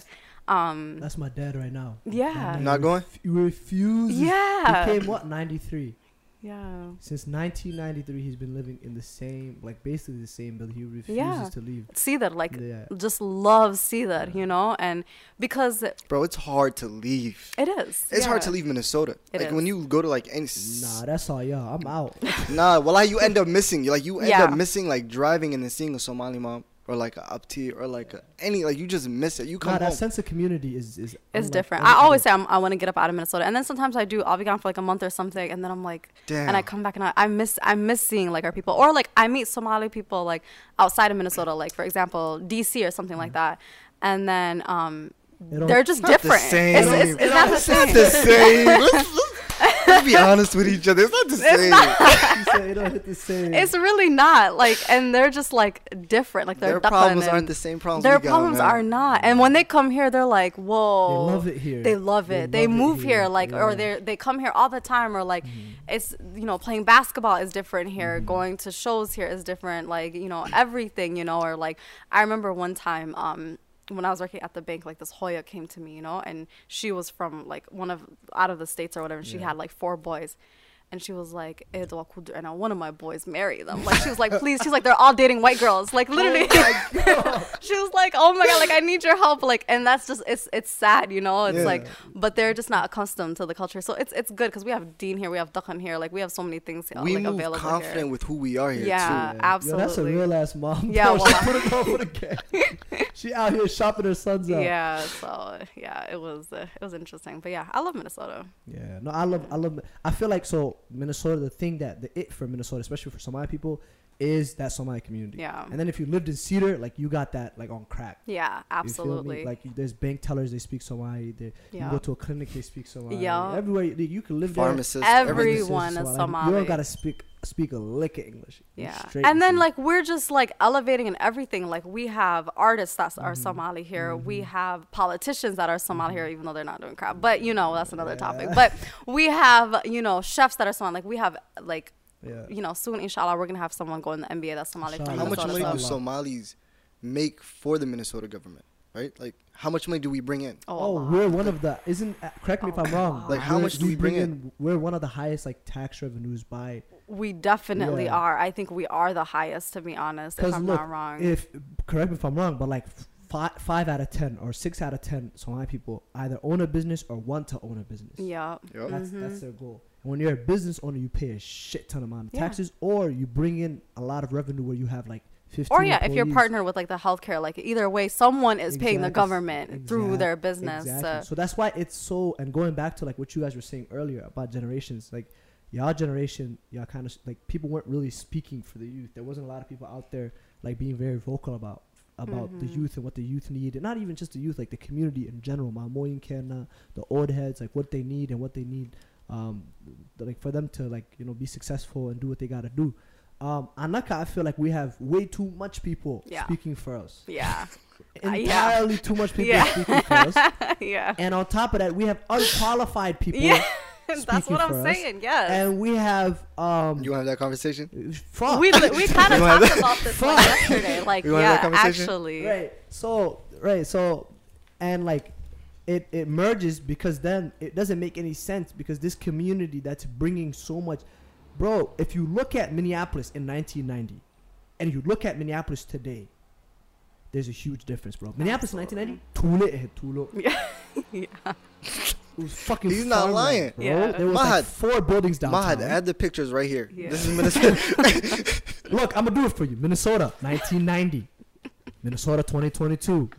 um, That's my dad right now. Yeah. That man Not going? ref- refuses. yeah, He came what 93. yeah. Since 1993, he's been living in the same, like basically the same building. He refuses Yeah. to leave. Cedar like Yeah. just love Cedar you know and because Bro, it's hard to leave. it is It's hard to leave Minnesota. It like when you go to like any Nah, that's all y'all. I'm out. Nah, well, like you end up missing. You Like you end Yeah. up missing like driving and then seeing a Somali mom or like a upti or like a, any like you just miss it. You come nah, that sense of community is is it's different any i always say I'm, i want to get up out of minnesota and then sometimes i do i'll be gone for like a month or something and then i'm like Damn. and i come back and I, I miss i miss seeing like our people or like i meet somali people like outside of minnesota like for example dc or something like that and then um It don't- they're just Not the different same. It's, it's, it's not the same not the same. Be honest with each other. It's not the same. you say it don't hit the same. it's really not like and they're just like different like Their problems aren't the same problems. their we got, problems man. are not and when they come here they're like whoa they love it here. they love it they, love move here, like or yeah. they they come here all the time or like it's you know playing basketball is different here Mm-hmm. going to shows here is different like you know everything you know or like i remember one time um when I was working at the bank, like this Hoya came to me, you know, and she was from like one of out of the states or whatever. And she Yeah. had like four boys, and she was like, "Eh, dua kudu," and one of my boys marry them. Like she was like, "Please," she's like, "They're all dating white girls." Like literally, she was like, "Oh my god, like I need your help." Like, and that's just it's it's sad, you know. It's Yeah. like, but they're just not accustomed to the culture, so it's it's good because we have Deen here, we have Dakhan here, like we have so many things uh, we like move available confident here. with who we are here Yeah. too. Yo, that's a real ass mom. Yeah, bro. she put it on for the kid. she out here shopping her sons out. Yeah, so yeah, it was uh, it was interesting, but yeah, I love Minnesota. Yeah, no, I love, I love. I feel like so Minnesota. The thing that the it for Minnesota, especially for Somali people, is that Somali community. Yeah. And then if you lived in Cedar, like you got that like on crack. Yeah, You feel me? absolutely. Like there's bank tellers, they speak Somali. They, You go to a clinic, they speak Somali. Yeah. Everywhere you, you can live there. Pharmacists, Everyone is You Somali. don't gotta speak speak a lick of English. Yeah. And then like we're just like elevating and everything. Like we have artists that are Mm-hmm. Somali here. We have politicians that are Somali here, even though they're not doing crap. But you know, that's another topic. But we have, you know, chefs that are Somali. Like we have like yeah. you know, soon inshallah we're gonna have someone go in the NBA that's Somali from How much money do Somalis make for the Minnesota government? Right? Like how much money do we bring in? Oh, Oh, we're one of the isn't uh, correct me if I'm wrong. Like, how we're- much do we bring in? We're one of the highest like tax revenues by we definitely Yeah. are. I think we are the highest to be honest, if I'm look, not wrong. if correct me if I'm wrong, but like five, five out of ten or six out of ten Somali people either own a business or want to own a business. yeah. Yup. That's Mhm. that's their goal. And when you're a business owner, you pay a shit ton amount of Yeah. taxes, or you bring in a lot of revenue where you have like fifteen. Or yeah, if you're employees. partnered with like the healthcare, like either way, someone is paying the government through their business. Exactly. uh, so that's why it's so. And going back to like what you guys were saying earlier about generations, like y'all generation, y'all kind of like people weren't really speaking for the youth. There wasn't a lot of people out there like being very vocal about about the Mhm. youth and what the youth need, and not even just the youth, like the community in general. Mamoyin Kena, the old heads, like what they need and what they need, um, th- like for them to like you know be successful and do what they gotta do. Um, Anaka, I feel like we have way too much people Yeah. speaking for us. yeah. Uh, yeah. Entirely too much people Yeah. speaking for us. yeah. And on top of that, we have unqualified people. Yeah. That's what I'm for us. saying. Yes. And we have um You want to have that conversation? fuck. we we kind of talked about this like Fuck. yesterday. Like You wanna have yeah, actually. right. So right, so and like it it merges because then it doesn't make any sense because this community that's bringing so much bro, if you look at Minneapolis in 1990 and you look at Minneapolis today, there's a huge difference, bro. Minneapolis in 1990, Tule, eh, Tule. Yeah. yeah. It was fucking He's not farmland, lying. Bro. Yeah. There was like four buildings downtown. Mahad, add the pictures right here. Yeah. This is Minnesota. Look, I'm gonna do it for you. Minnesota, 1990. Minnesota, 2022.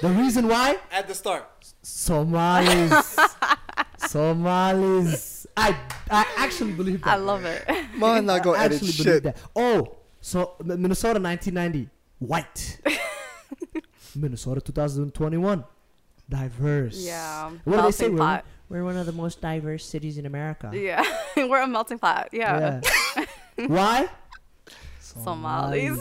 The reason why? At the start. Somalis. Somalis. I I actually believe that. I love it. Mahad not I gonna edit actually shit. believe that. Oh, so Minnesota, 1990, white. Minnesota, 2021, diverse. Yeah. What do they say? We're, we're one of the most diverse cities in America. Yeah. We're a melting pot. Yeah. Yeah. Why? Somalis.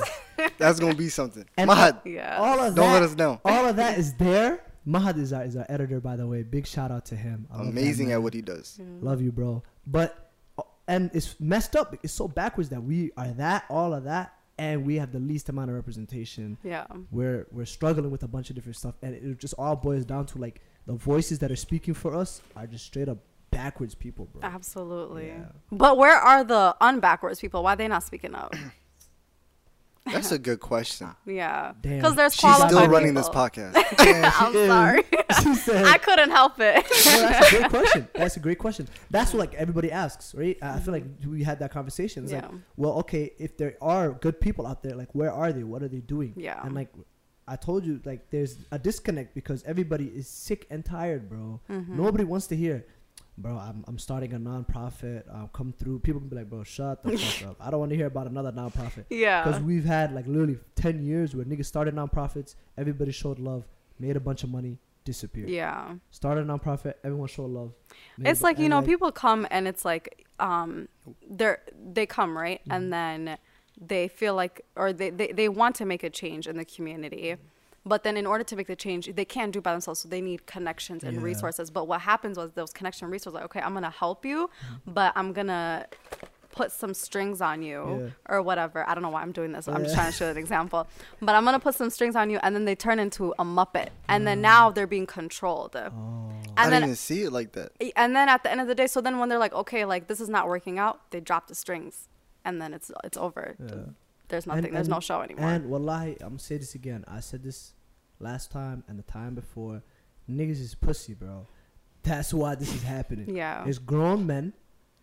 That's gonna be something. And Mahad, Yeah. All of don't that, let us know. all of that is there. Mahad is our, is our editor, by the way. Big shout out to him. I love that Amazing at what he does. Love you, bro. But uh, and it's messed up. It's so backwards that we are that, all of that, and we have the least amount of representation. yeah. We're we're struggling with a bunch of different stuff, and it just all boils down to like the voices that are speaking for us are just straight up backwards people, bro. Absolutely. Yeah. But where are the unbackwards people? Why are they not speaking up? That's a good question. Yeah. Because there's She's qualified still running this podcast. Yeah, I'm is. sorry. said, I couldn't help it. No, that's a great question. That's a great question. That's what like everybody asks, right? I feel like we had that conversation. It's like, Yeah. well, okay, if there are good people out there, like where are they? What are they doing? Yeah. And like I told you, like there's a disconnect because everybody is sick and tired, bro. Mm-hmm. Nobody wants to hear, bro. I'm I'm starting a nonprofit. I'll come through. People can be like, bro, shut the fuck up. I don't want to hear about another nonprofit. Yeah. Because we've had like literally ten years where niggas started nonprofits. Everybody showed love, made a bunch of money, disappeared. Yeah. Started a nonprofit. Everyone showed love. It's like, you know, people come and it's like, um, they're, they come, right? Mm-hmm. And then they feel like, or they, they, they want to make a change in the community. But then in order to make the change, they can't do it by themselves. So they need connections and Yeah. resources. But what happens was those connection resources, like, okay, I'm going to help you, Mm-hmm. but I'm going to put some strings on you Yeah. or whatever. I don't know why I'm doing this. I'm just trying to show an example. But I'm gonna put some strings on you, and then they turn into a muppet, and Mm. then now they're being controlled. Oh. I And didn't then even see it like that. and then at the end of the day, so then when they're like, okay, like this is not working out, they drop the strings, and then it's it's over. Yeah. There's And- nothing. there's no show anymore. And wallahi, I'm gonna say this again. I said this last time and the time before. Niggas is pussy, bro. That's why this is happening. yeah. There's grown men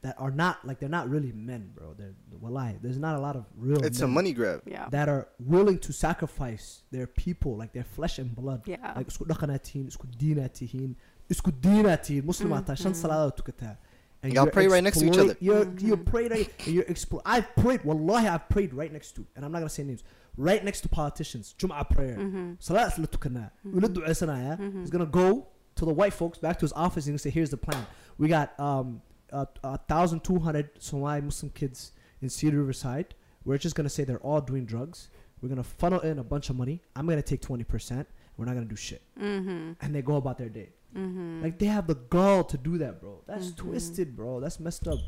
that are not like they're not really men, bro. They're wallahi. There's not a lot of real. It's a money grab. Yeah. that are willing to sacrifice their people, like their flesh and blood. Yeah. Like isku dhaqanaa tihiin, isku diinaa tihiin, isku diinaa tihiin, muslimaa mm-hmm. tahay, shan salaadood tukataa. And Y'all pray right next to each other. You're you're praying right, you're explo- I've prayed. Wallahi, I've prayed right next to, and I'm not gonna say names. Right next to politicians. Jum'ah prayer. Mm-hmm. Salat la tukanaa. Ula duceysanaya. He's gonna go to the white folks back to his office and he's gonna say, "Here's the plan. We got um a, a thousand two hundred Somali Muslim kids in Cedar Riverside. We're just gonna say they're all doing drugs. We're gonna funnel in a bunch of money. I'm gonna take twenty percent. We're not gonna do shit." Mm-hmm. And they go about their day. Mm-hmm. Like they have the gall to do that, bro. That's Mhm. twisted, bro. That's messed up.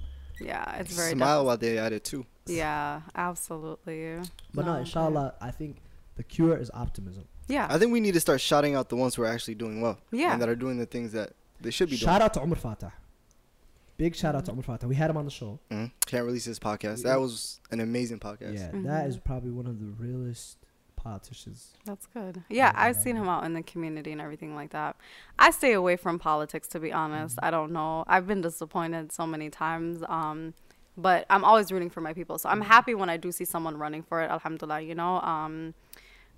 yeah, it's very. Smile while they're at it too. yeah, absolutely. But no, No, inshallah, I think the cure is optimism. Yeah. I think we need to start shouting out the ones who are actually doing well. Yeah. And that are doing the things that they should be doing. Shout out to Omar Fateh. Big shout out to Omar Fateh. We had him on the show. doing. Mhm. Can't release this podcast. Yeah. That was an amazing podcast. Yeah, that is probably one of the realest politicians. That's good. Yeah, I've seen him out in the community and everything like that. I stay away from politics to be honest. I don't know. I've been disappointed so many times. Um, but I'm always rooting for my people. So I'm happy when I do see someone running for it. Alhamdulillah, you know. Um,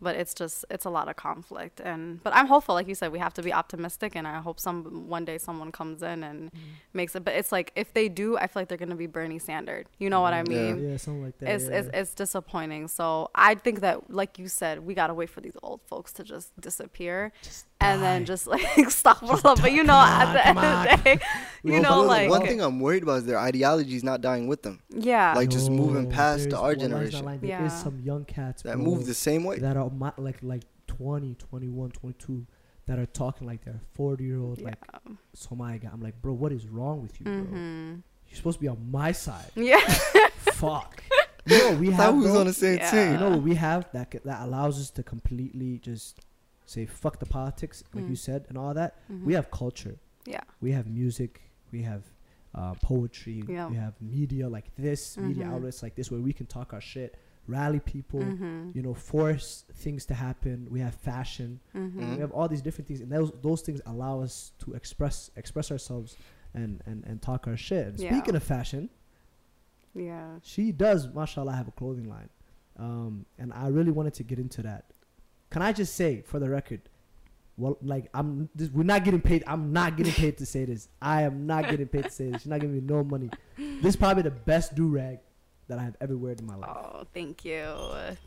but it's just it's a lot of conflict and but I'm hopeful like you said we have to be optimistic and I hope some one day someone comes in and mm-hmm. makes it but it's like if they do I feel like they're going to be Bernie Sanders. You know what I mm-hmm. mean? Yeah, yeah something like that. it's, yeah. it's, it's disappointing. So I think that, like you said, we gotta wait for these old folks to just disappear Just and then just like stop. But you know, come at the on, end of the day, you hope know, for like one thing I'm worried about is their ideology is not dying with them. yeah, like, just moving oh, past to our wallahi, it's not generation. lying. There Yeah. is some young cats That move the same way. that are my, like like 20, 21, 22 that are talking like they're 40 year old yeah, like Somali guy. I'm like, bro, what is wrong with you, bro? hmm You're supposed to be on my side. yeah, Fuck. You know we I have. thought we was on the same Yeah. team. you know what we have that c- that allows us to completely just say fuck the politics, like you Mm. said, and all that. Mhm. We have culture. yeah, We have music. We have uh, poetry. Yeah. We have media like this, media Mhm. outlets like this, where we can talk our shit, rally people. hmm You know, force things to happen. We have fashion. hmm We have all these different things, and those those things allow us to express express ourselves and and and talk our shit. And Yeah. speaking of fashion, yeah, she does, mashallah, have a clothing line. Um, and I really wanted to get into that. Can I just say, for the record, well, like I'm, this, we're not getting paid. I'm not getting paid to say this. I am not getting paid to say this. She's not giving me no money. This is probably the best do rag that I have ever worn in my life. Oh, thank you,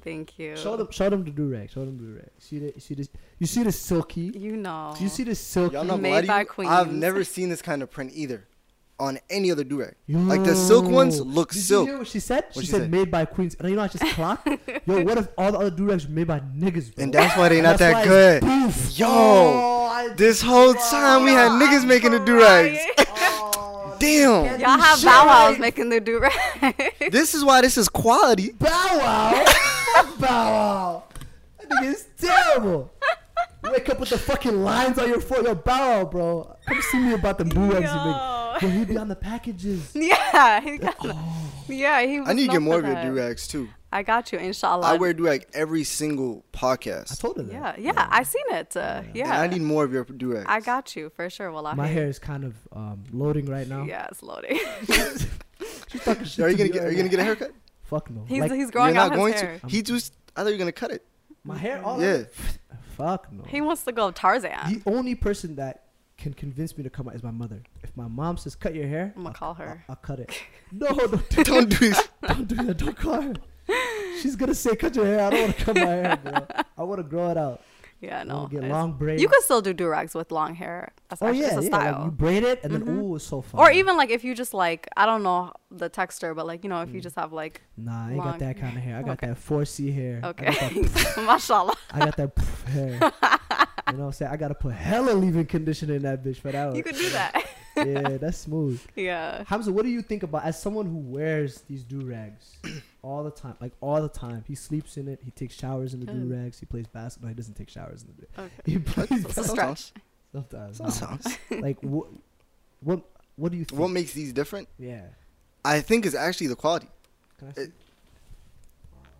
thank you. Show them, show them the do rag. Show them the do rag. See the, see this. You see the silky. You know. Do you see the silky? Y'all not Made gonna lie to by you, I've never seen this kind of print either on any other durag. Like the silk ones Yo. look Did silk. you hear what she said? What'd she she said say? made by queens. And you know I just clocked. Yo, what if all the other durags were made by niggas? Bro? And that's why they not that good. Poof. Yo, Oh, This whole time we had niggas I'm making the durags. oh, Damn. Y'all have Bow Wows right. making the do rag. This is why this is quality. Bow Wow. Fuck Bow Wow. That nigga is terrible. Wake up with the fucking lines on your foot. Yo, Bow Wow, bro. Come see me about the durags you make. Yo. Yo, he be on the packages. yeah, he got Oh. yeah, he was I need to get more for of your that. durags too. I got you, inshallah. I wear durag every single podcast. I podcast. told her that. Yeah, yeah, I seen it. Uh, yeah, And I need more of your durags. I got you for sure. Well, My hair is kind of um, loading right now. Yeah, it's loading. She's talking shit Are you gonna get? Are you gonna get a haircut? Fuck no. he's Like, he's growing You're out his going hair. to. He just. I thought you were gonna cut it. my hair. All Yeah. Fuck no. He wants to go Tarzan. The only person that can convince me to come out is my mother. If my mom says cut your hair, I'm gonna I'll- call her. I'll, I'll cut it. No, don't do, Don't do this. don't do that. Don't call her. She's gonna say cut your hair. I don't want to cut my hair, bro. I want to grow it out. yeah, no. get long braids. You could still do durags with long hair. That's Oh yeah, yeah. style. Like you braid it and then Mhm. ooh, it's so fun. or even like if you just like I don't know the texture, but like you know if you Mm. just have like Nah, I ain't got that kind of hair. I got Okay. that 4C hair. I got okay, mashallah, I got that hair. you know what I'm saying? I gotta put hella leave-in conditioner in that bitch for that you could do that. Yeah, that's smooth. Yeah. Hamza, what do you think about as someone who wears these do rags all the time, like all the time? He sleeps in it. He takes showers in the do oh. rags. He plays basketball. He doesn't take showers in the. Okay. He plays It's a basketball stretch. sometimes. Sometimes. like what? What? What do you think? What makes these different? yeah. I think is actually the quality Can I see? It-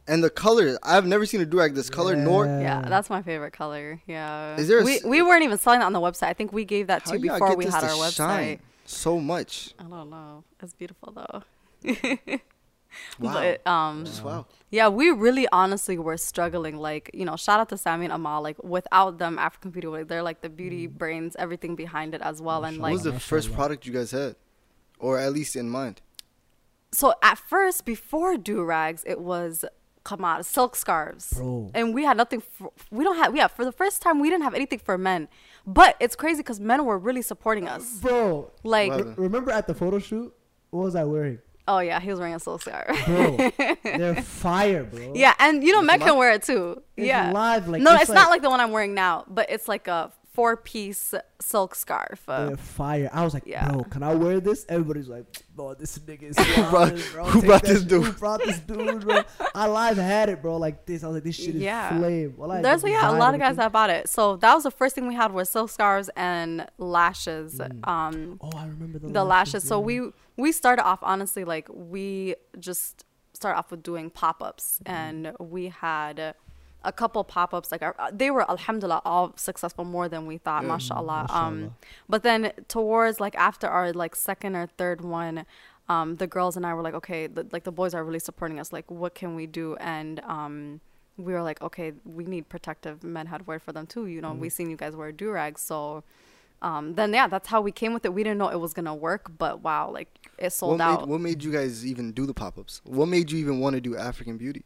and the color. I've never seen a durag this color. Nor Yeah, that's my favorite color. Yeah. Is there a we s- we weren't even selling it on the website. I think we gave that how to you y'all before get we this had to our website. shine so much. I don't know. It's beautiful though. Wow. But um Just wow. yeah, we really honestly were struggling. Like, you know, shout out to Sammy and Amal. Like without them African Beauty, like, they're like the beauty brains, everything behind it as well. And What like what was the Mashallah. first product you guys had, or at least in mind? so at first before do rags it was come on silk scarves Bro. and we had nothing for, we don't have yeah for the first time we didn't have anything for men but it's crazy because men were really supporting us Bro, like Wow. re- remember at the photo shoot? What was I wearing? oh yeah he was wearing a silk scarf Bro, they're fire, bro. yeah and you know men It's can wear it too It's yeah live, like, no it's it's, not like- like the one i'm wearing now but it's like a four piece silk scarf They're fire. I was like, Yeah. bro, can I wear this? Everybody's like, bro, this nigga is brought- bro. who brought this shit. dude? Who brought this dude, bro? I live had it, bro, like this. I was like, this shit is Yeah. flame. Well, I There's yeah a lot of guys that bought it. So that was the first thing we had was silk scarves and lashes. Mm. Um, Oh, I remember the, the lashes. So yeah. we we started off honestly like we just started off with doing pop ups, Mm-hmm. and we had a couple pop ups. Like our, they were alhamdulillah all successful more than we thought, Yeah. mashallah. Mashallah. Um, but then towards like after our like second or third one. Um, the girls and I were like, okay, the, like the boys are really supporting us. Like, what can we do? And um, we were like, okay, we need protective men headwear for them too. You know, Mm-hmm. we seen you guys wear do rags, so um, then yeah, that's how we came with it. We didn't know it was gonna work, but wow, like it sold what out. Made, what made you guys even do the pop ups? What made you even want to do African beauty?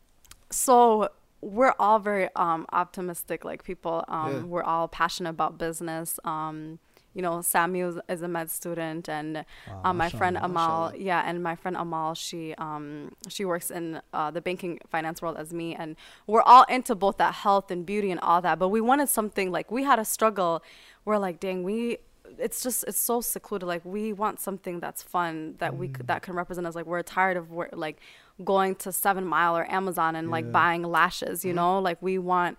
so we're all very um, optimistic, like people. Um, Yeah. We're all passionate about business. Um, you know, Samuel is- a med student, and Wow, uh, my friend Amal, yeah, and my friend Amal, she um, she works in uh, the banking finance world as me, and we're all into both that health and beauty and all that. But we wanted something like we had a struggle. We're like, dang, we. It's just it's so secluded. Like we want something that's fun that we Mm. could, that can represent us. Like we're tired of wor- like going to Seven Mile or Amazon and like buying lashes. You know, like we want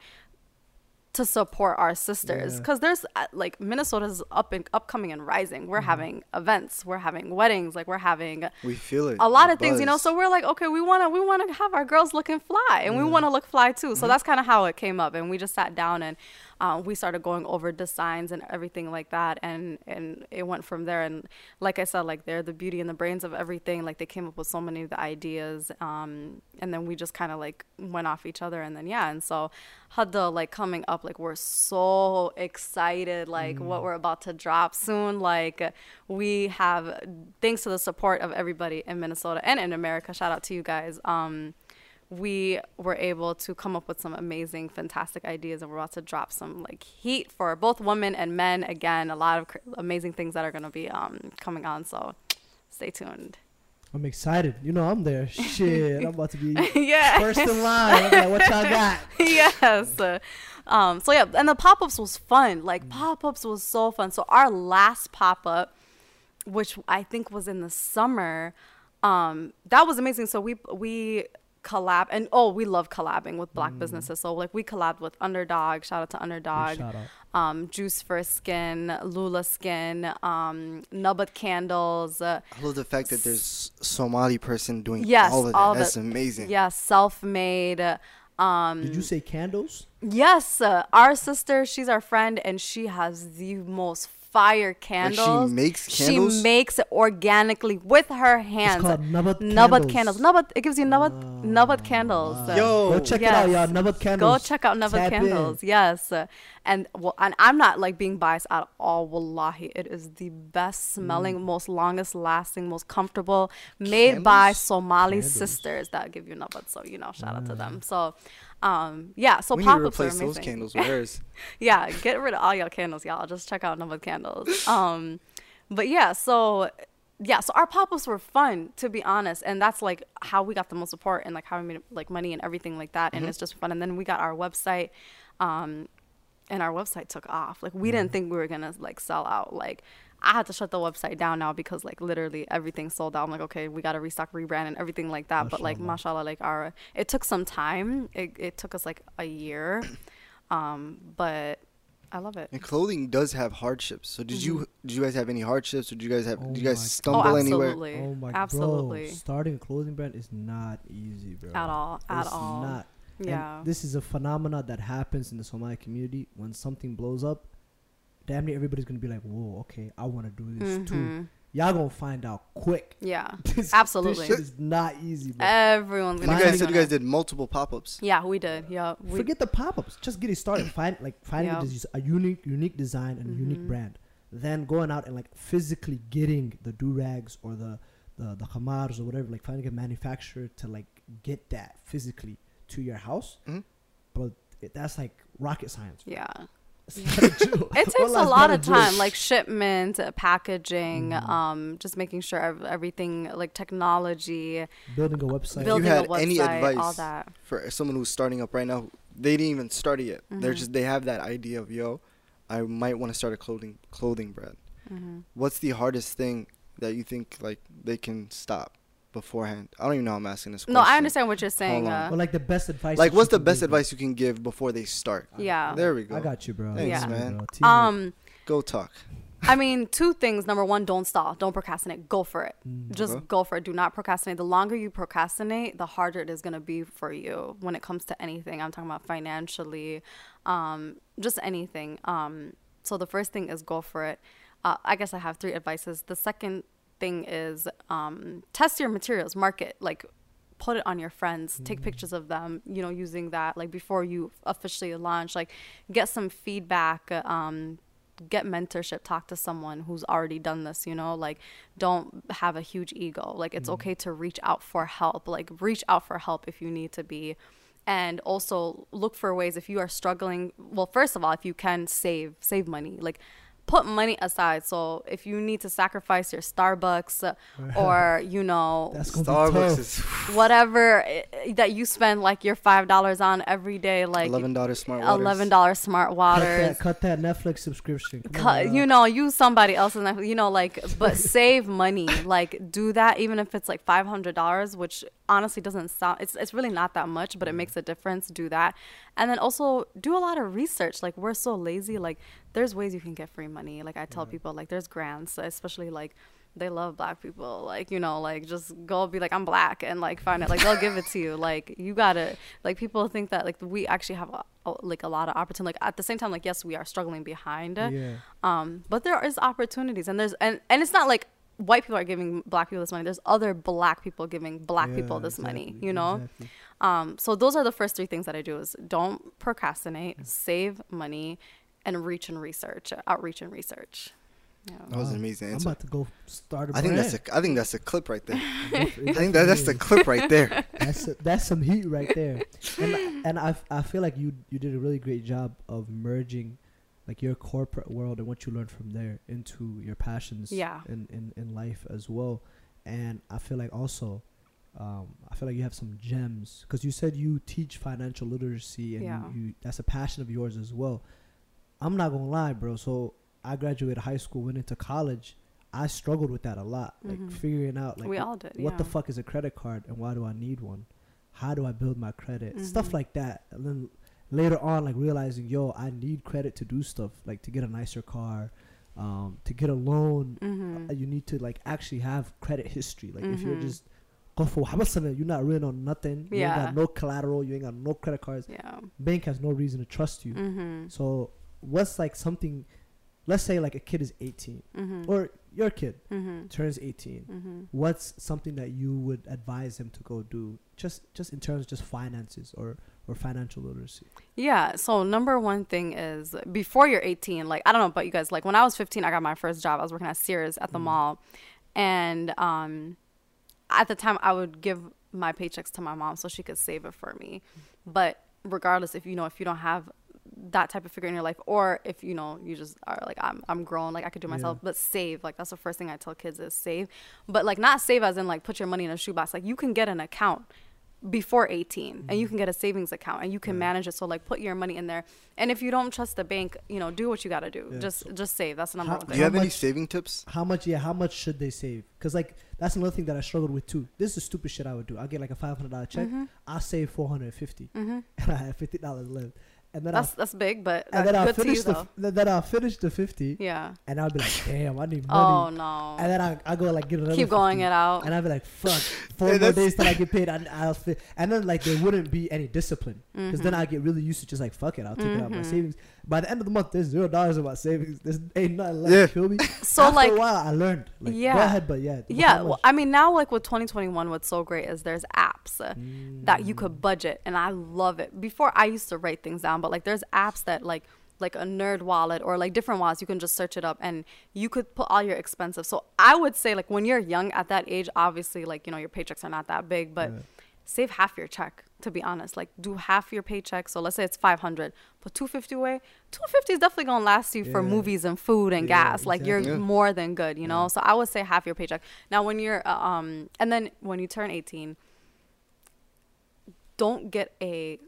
to support our sisters Yeah. because there's uh, like Minnesota's up and upcoming and rising. Mm-hmm. We're having events, we're having weddings, like we're having We feel it. a lot of things, you know. So we're like, okay, we want to we want to have our girls looking fly, and we want to look fly too. So that's kind of how it came up, and we just sat down and uh, we started going over designs and everything like that, and and it went from there. And like I said, like they're the beauty and the brains of everything. Like they came up with so many of the ideas, um, and then we just kind of like went off each other, and then yeah, and so Hadda like coming up, like we're so excited, like what we're about to drop soon. Like we have, thanks to the support of everybody in Minnesota and in America. Shout out to you guys. Um, we were able to come up with some amazing, fantastic ideas, and we're about to drop some like heat for both women and men. Again, a lot of cr- amazing things that are going to be um, coming on. So stay tuned. I'm excited. You know, I'm there. Shit, I'm about to be yeah. first in line. I'm like, what y'all got? yes. Um, so yeah, and the pop ups was fun. Like pop ups was so fun. So our last pop up, which I think was in the summer, um, that was amazing. So we we collab and oh we love collabing with black businesses. So like we collabed with Underdog. Shout out to Underdog. Shout out. Um, Juice for Skin, Lula Skin, um, Nabat Candles. Uh, I love the fact that there's Somali person doing Yes, all of that. all That's the- amazing. yeah, self made. Um, Did you say candles? Yes, uh, our sister, she's our friend, and she has the most fire Like candles. she makes candles. She makes it organically with her hands. called Nabat Nabat candles. candles. Nabat. It gives you Nabat. Nabat candles. Uh, Yo, Go check it out, y'all. Nabat candles. Go check out Nabat Tap in. candles. Yes, uh, and well, and I'm not like being biased at all. Wallahi, it is the best smelling, Mm. most longest lasting, most comfortable, made by Somali Candles. sisters that give you Nabat. So you know, shout out to them. So, um, yeah. So we need to pop ups are replace those candles with yeah, get rid of all your candles, y'all. Just check out Nabat Candles. Um, but yeah, so yeah, so our pop-ups were fun to be honest, and that's like how we got the most support and like how we made like money and everything like that, and it's just fun. And then we got our website, um, and our website took off. Like we didn't think we were gonna like sell out. Like I had to shut the website down now because like literally everything sold out. I'm like, okay, we got to restock, rebrand, and everything like that. But like, Mashallah. mashallah, like our it took some time. It it took us like a year, um, but I love it. And clothing does have hardships. So did you did you guys have any hardships? Or did you guys have Oh did you guys my- stumble oh, anywhere? absolutely, Oh my absolutely, bro, starting a clothing brand is not easy, bro. at all, at It's all. Not. And yeah, this is a phenomena that happens in the Somali community. When something blows up, damn near everybody's gonna be like, "Whoa, okay, I want to do this too." Mhm. Y'all gonna find out quick. yeah. This, Absolutely. this shit is not easy, bro. Everyone's gonna. you guys said you guys did multiple pop ups. Yeah, we did. Yeah, we, Forget the pop-ups. Just get it started. Find like finding Yep. a, des- a unique, unique design and unique Mhm. brand. Then going out and like physically getting the do rags or the the the khamars or whatever. Like finding a manufacturer to like get that physically to your house. Mhm. But it, that's like rocket science. Yeah. It's not a joke. It takes a lot of time, like shipment, uh, packaging, Mhm. um, just making sure everything, like technology, building a website. building had a website, any all advice that. For someone who's starting up right now, they didn't even start it yet. They're Mhm. just they have that idea of yo, I might want to start a clothing clothing brand. hmm What's the hardest thing that you think like they can stop beforehand? I don't even know how I'm asking this question. No, I understand what you're saying. Hold on. Uh, Or like the best advice. Like that what's you the can best give, bro. advice you can give before they start? yeah. There we go. I got you, bro. Thanks, Yeah. man. Bro. Teamwork. Um, Go talk. I mean, two things. Number one, don't stall. Don't procrastinate. Go for it. Mm. Just Okay. go for it. Do not procrastinate. The longer you procrastinate, the harder it is going to be for you when it comes to anything. I'm talking about financially, um, just anything. Um, so the first thing is go for it. Uh, I guess I have three advices. The second thing is um, test your materials, market, like put it on your friends, take pictures of them, you know, using that like before you officially launch, like get some feedback, um, get mentorship, talk to someone who's already done this, you know, like don't have a huge ego. Like it's okay to reach out for help, like reach out for help if you need to be. And also look for ways if you are struggling. Well, first of all, if you can save, save money. Like put money aside. So if you need to sacrifice your Starbucks or, you know, That's gonna be Starbucks is whatever i- that you spend like your five dollars on every day, like eleven dollars smart waters. eleven dollars smart Cut that, cut that Netflix subscription. Come Cut, on, you know, use somebody else's, Netflix, you know, like, but save money. Like, do that even if it's like five hundred dollars, which honestly doesn't sound. It's it's really not that much, but it makes a difference. Do that, and then also do a lot of research. Like, we're so lazy. Like, there's ways you can get free money. Like I tell people, like, there's grants, especially like they love black people like you know like just go be like i'm black and like find it like they'll give it to you like you gotta like people think that like we actually have a, a- like a lot of opportunity like at the same time like yes we are struggling behind Yeah. um but there is opportunities and there's and and it's not like white people are giving black people this money there's other black people giving black Yeah, people this money you know exactly. Um so those are the first three things that i do is don't procrastinate save money and reach and research outreach and research yeah. That was an Wow. amazing I'm about to go start a I think that's brand. a I think that's a clip right there. I I think that that's the clip right there. that's that's some heat right there. And and I I feel like you you did a really great job of merging like your corporate world and what you learned from there into your passions Yeah. in, in, in life as well. And I feel like also um, I feel like you have some gems because you said you teach financial literacy and Yeah. you, you that's a passion of yours as well. I'm not gonna lie, bro. So I graduated high school, went into college. I struggled with that a lot, like Mhm. figuring out like we all did what the fuck is a credit card and why do I need one? How do I build my credit? Stuff Mhm. like that. And then later on, like realizing, yo, I need credit to do stuff, like to get a nicer car, um, to get a loan. Mhm. uh, you need to like actually have credit history. Like if you're Mhm. Go for habasana, you're not written on nothing. yeah. You ain't got no collateral. You ain't got no credit cards. yeah Bank has no reason to trust you. mm-hmm. So what's like something? Let's say like a kid is 18 Mm-hmm. or your kid mm-hmm. turns 18 Mm-hmm. what's something that you would advise him to go do just just in terms of just finances or or financial literacy Yeah. So number one thing is before you're 18, like I don't know about you guys, like when I was 15, I got my first job. I was working at Sears at the Mm. mall, and um, at the time I would give my paychecks to my mom so she could save it for me. But regardless, if you know if you don't have that type of figure in your life, or if you know you just are like I'm I'm grown, like I could do myself, Yeah. but save. Like that's the first thing I tell kids is save, but like not save as in like put your money in a shoebox. Like you can get an account before 18 and you can get a savings account and you can manage it so like put your money in there and if you don't trust the bank you know do what you got to do Yeah. just just save that's the number How- one Do thing you have any much- saving tips? How much? Yeah, how much should they save? Because like that's another thing that I struggled with too. This is stupid shit I would do. I'll get like a five hundred dollar check. Mhm. I'll save four hundred and fifty, and I have fifty dollars left. And then that's I'll, that's big but and that's then I'll to finish you the though then then I'll finish the fifty, yeah and I'll be like, damn, I need money. oh money. no And then I I go like get another keep going 50, it out and I'll be like, fuck, four Yeah, more days till I get paid, and I'll fit. And then like there wouldn't be any discipline because then Mhm. I get really used to just like fuck it, I'll take it out of my Mhm. savings. By the end of the month, there's zero dollars in my savings. There's ain't nothing left. Yeah. Feel me? so After like a while, I learned. Like, Yeah. Go ahead, but yeah. yeah well, i mean now like with 2021 what's so great is there's apps uh, that you Mm. could budget and i love it before i used to write things down but like there's apps that like like a NerdWallet or like different wallets you can just search it up and you could put all your expenses so i would say like when you're young at that age obviously like you know your paychecks are not that big but Yeah. Save half your check to be honest like do half your paycheck. So let's say it's 500 put 250 away. 250 is definitely gonna last you for movies and food and Yeah, gas. Like you're. Yeah. more than good you know? Yeah. so i would say half your paycheck. Now when you're uh, um and then when you turn 18 don't get a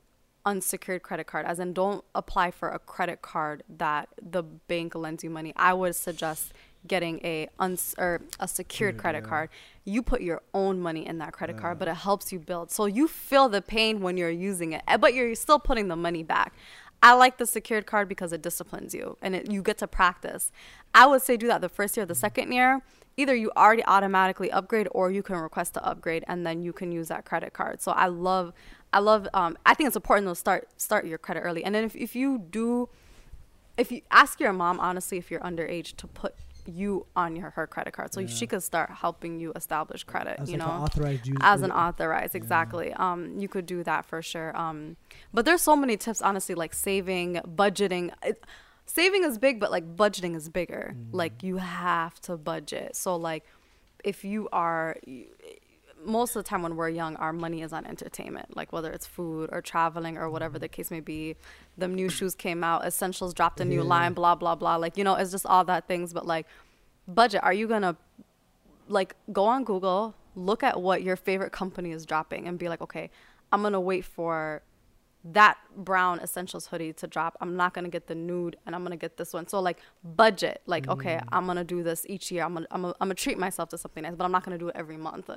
unsecured credit card as in don't apply for a credit card that the bank lends you money. I would suggest getting a uns- or a secured Secured, credit card you put your own money in that credit card but it helps you build. So you feel the pain when you're using it eh, but you're still putting the money back. I like the secured card because it disciplines you and it, you get to practice. I would say do that the first year the second year either you already automatically upgrade or you can request to upgrade and then you can use that credit card. So i love i love um, i think it's important to start start your credit early. And then if, if you do if you ask your mom honestly if you're underage to put you on your her credit card so Yeah. she could start helping you establish credit As you like know? an authorized user. as an authorized exactly. Um you could do that for sure. Um but there's so many tips honestly like saving budgeting. It, saving is big but like budgeting is bigger. Like you have to budget. So like if you are most of the time when we're young our money is on entertainment like whether it's food or traveling or whatever the mm-hmm. case may be the new shoes came out essentials dropped a new Yeah. line blah blah blah like you know it's just all that things but like budget are you gonna like go on Google, look at what your favorite company is dropping and be like, okay, I'm gonna wait for that brown essentials hoodie to drop. I'm not gonna get the nude and I'm gonna get this one. So like budget, like okay, mm. I'm gonna do this each year. I'm gonna I'm gonna, I'm gonna treat myself to something nice, but I'm not gonna do it every month.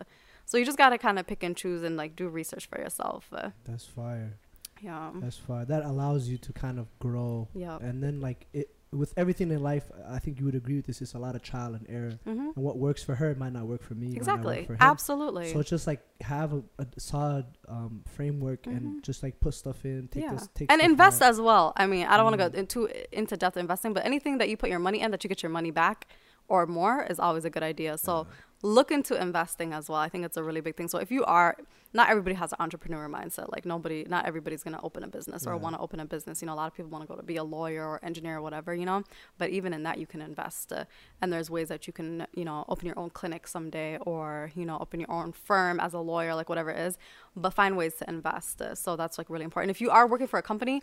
So you just gotta kind of pick and choose and like do research for yourself. Uh, That's fire. yeah. That's fire. That allows you to kind of grow. Yeah. And then like it with everything in life, I think you would agree with this. It's a lot of trial and error. hmm And what works for her might not work for me. might not work Exactly. for. Absolutely. So it's just like have a, a solid um, framework Mhm. and just like put stuff in, take yeah. this, take and invest out. as well. I mean, I don't want to go into into depth investing, but anything that you put your money in that you get your money back or more is always a good idea. So look into investing as well. I think it's a really big thing. So if you are not everybody has an entrepreneur mindset. Like nobody not everybody's going to open a business or Yeah. want to open a business. You know, a lot of people want to go to be a lawyer or engineer or whatever, you know. But even in that you can invest. Uh, and there's ways that you can, you know, open your own clinic someday or, you know, open your own firm as a lawyer, like whatever it is, but find ways to invest. Uh, so that's like really important. If you are working for a company,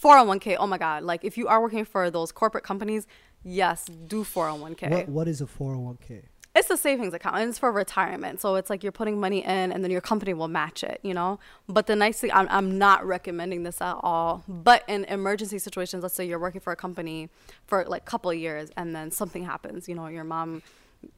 401k, oh my God. Like if you are working for those corporate companies, yes, do 401k. What what is a 401k? It's a savings account and it's for retirement. So it's like you're putting money in and then your company will match it, you know? But the nice thing, I'm, I'm not recommending this at all. But in emergency situations, let's say you're working for a company for like a couple years and then something happens, you know, your mom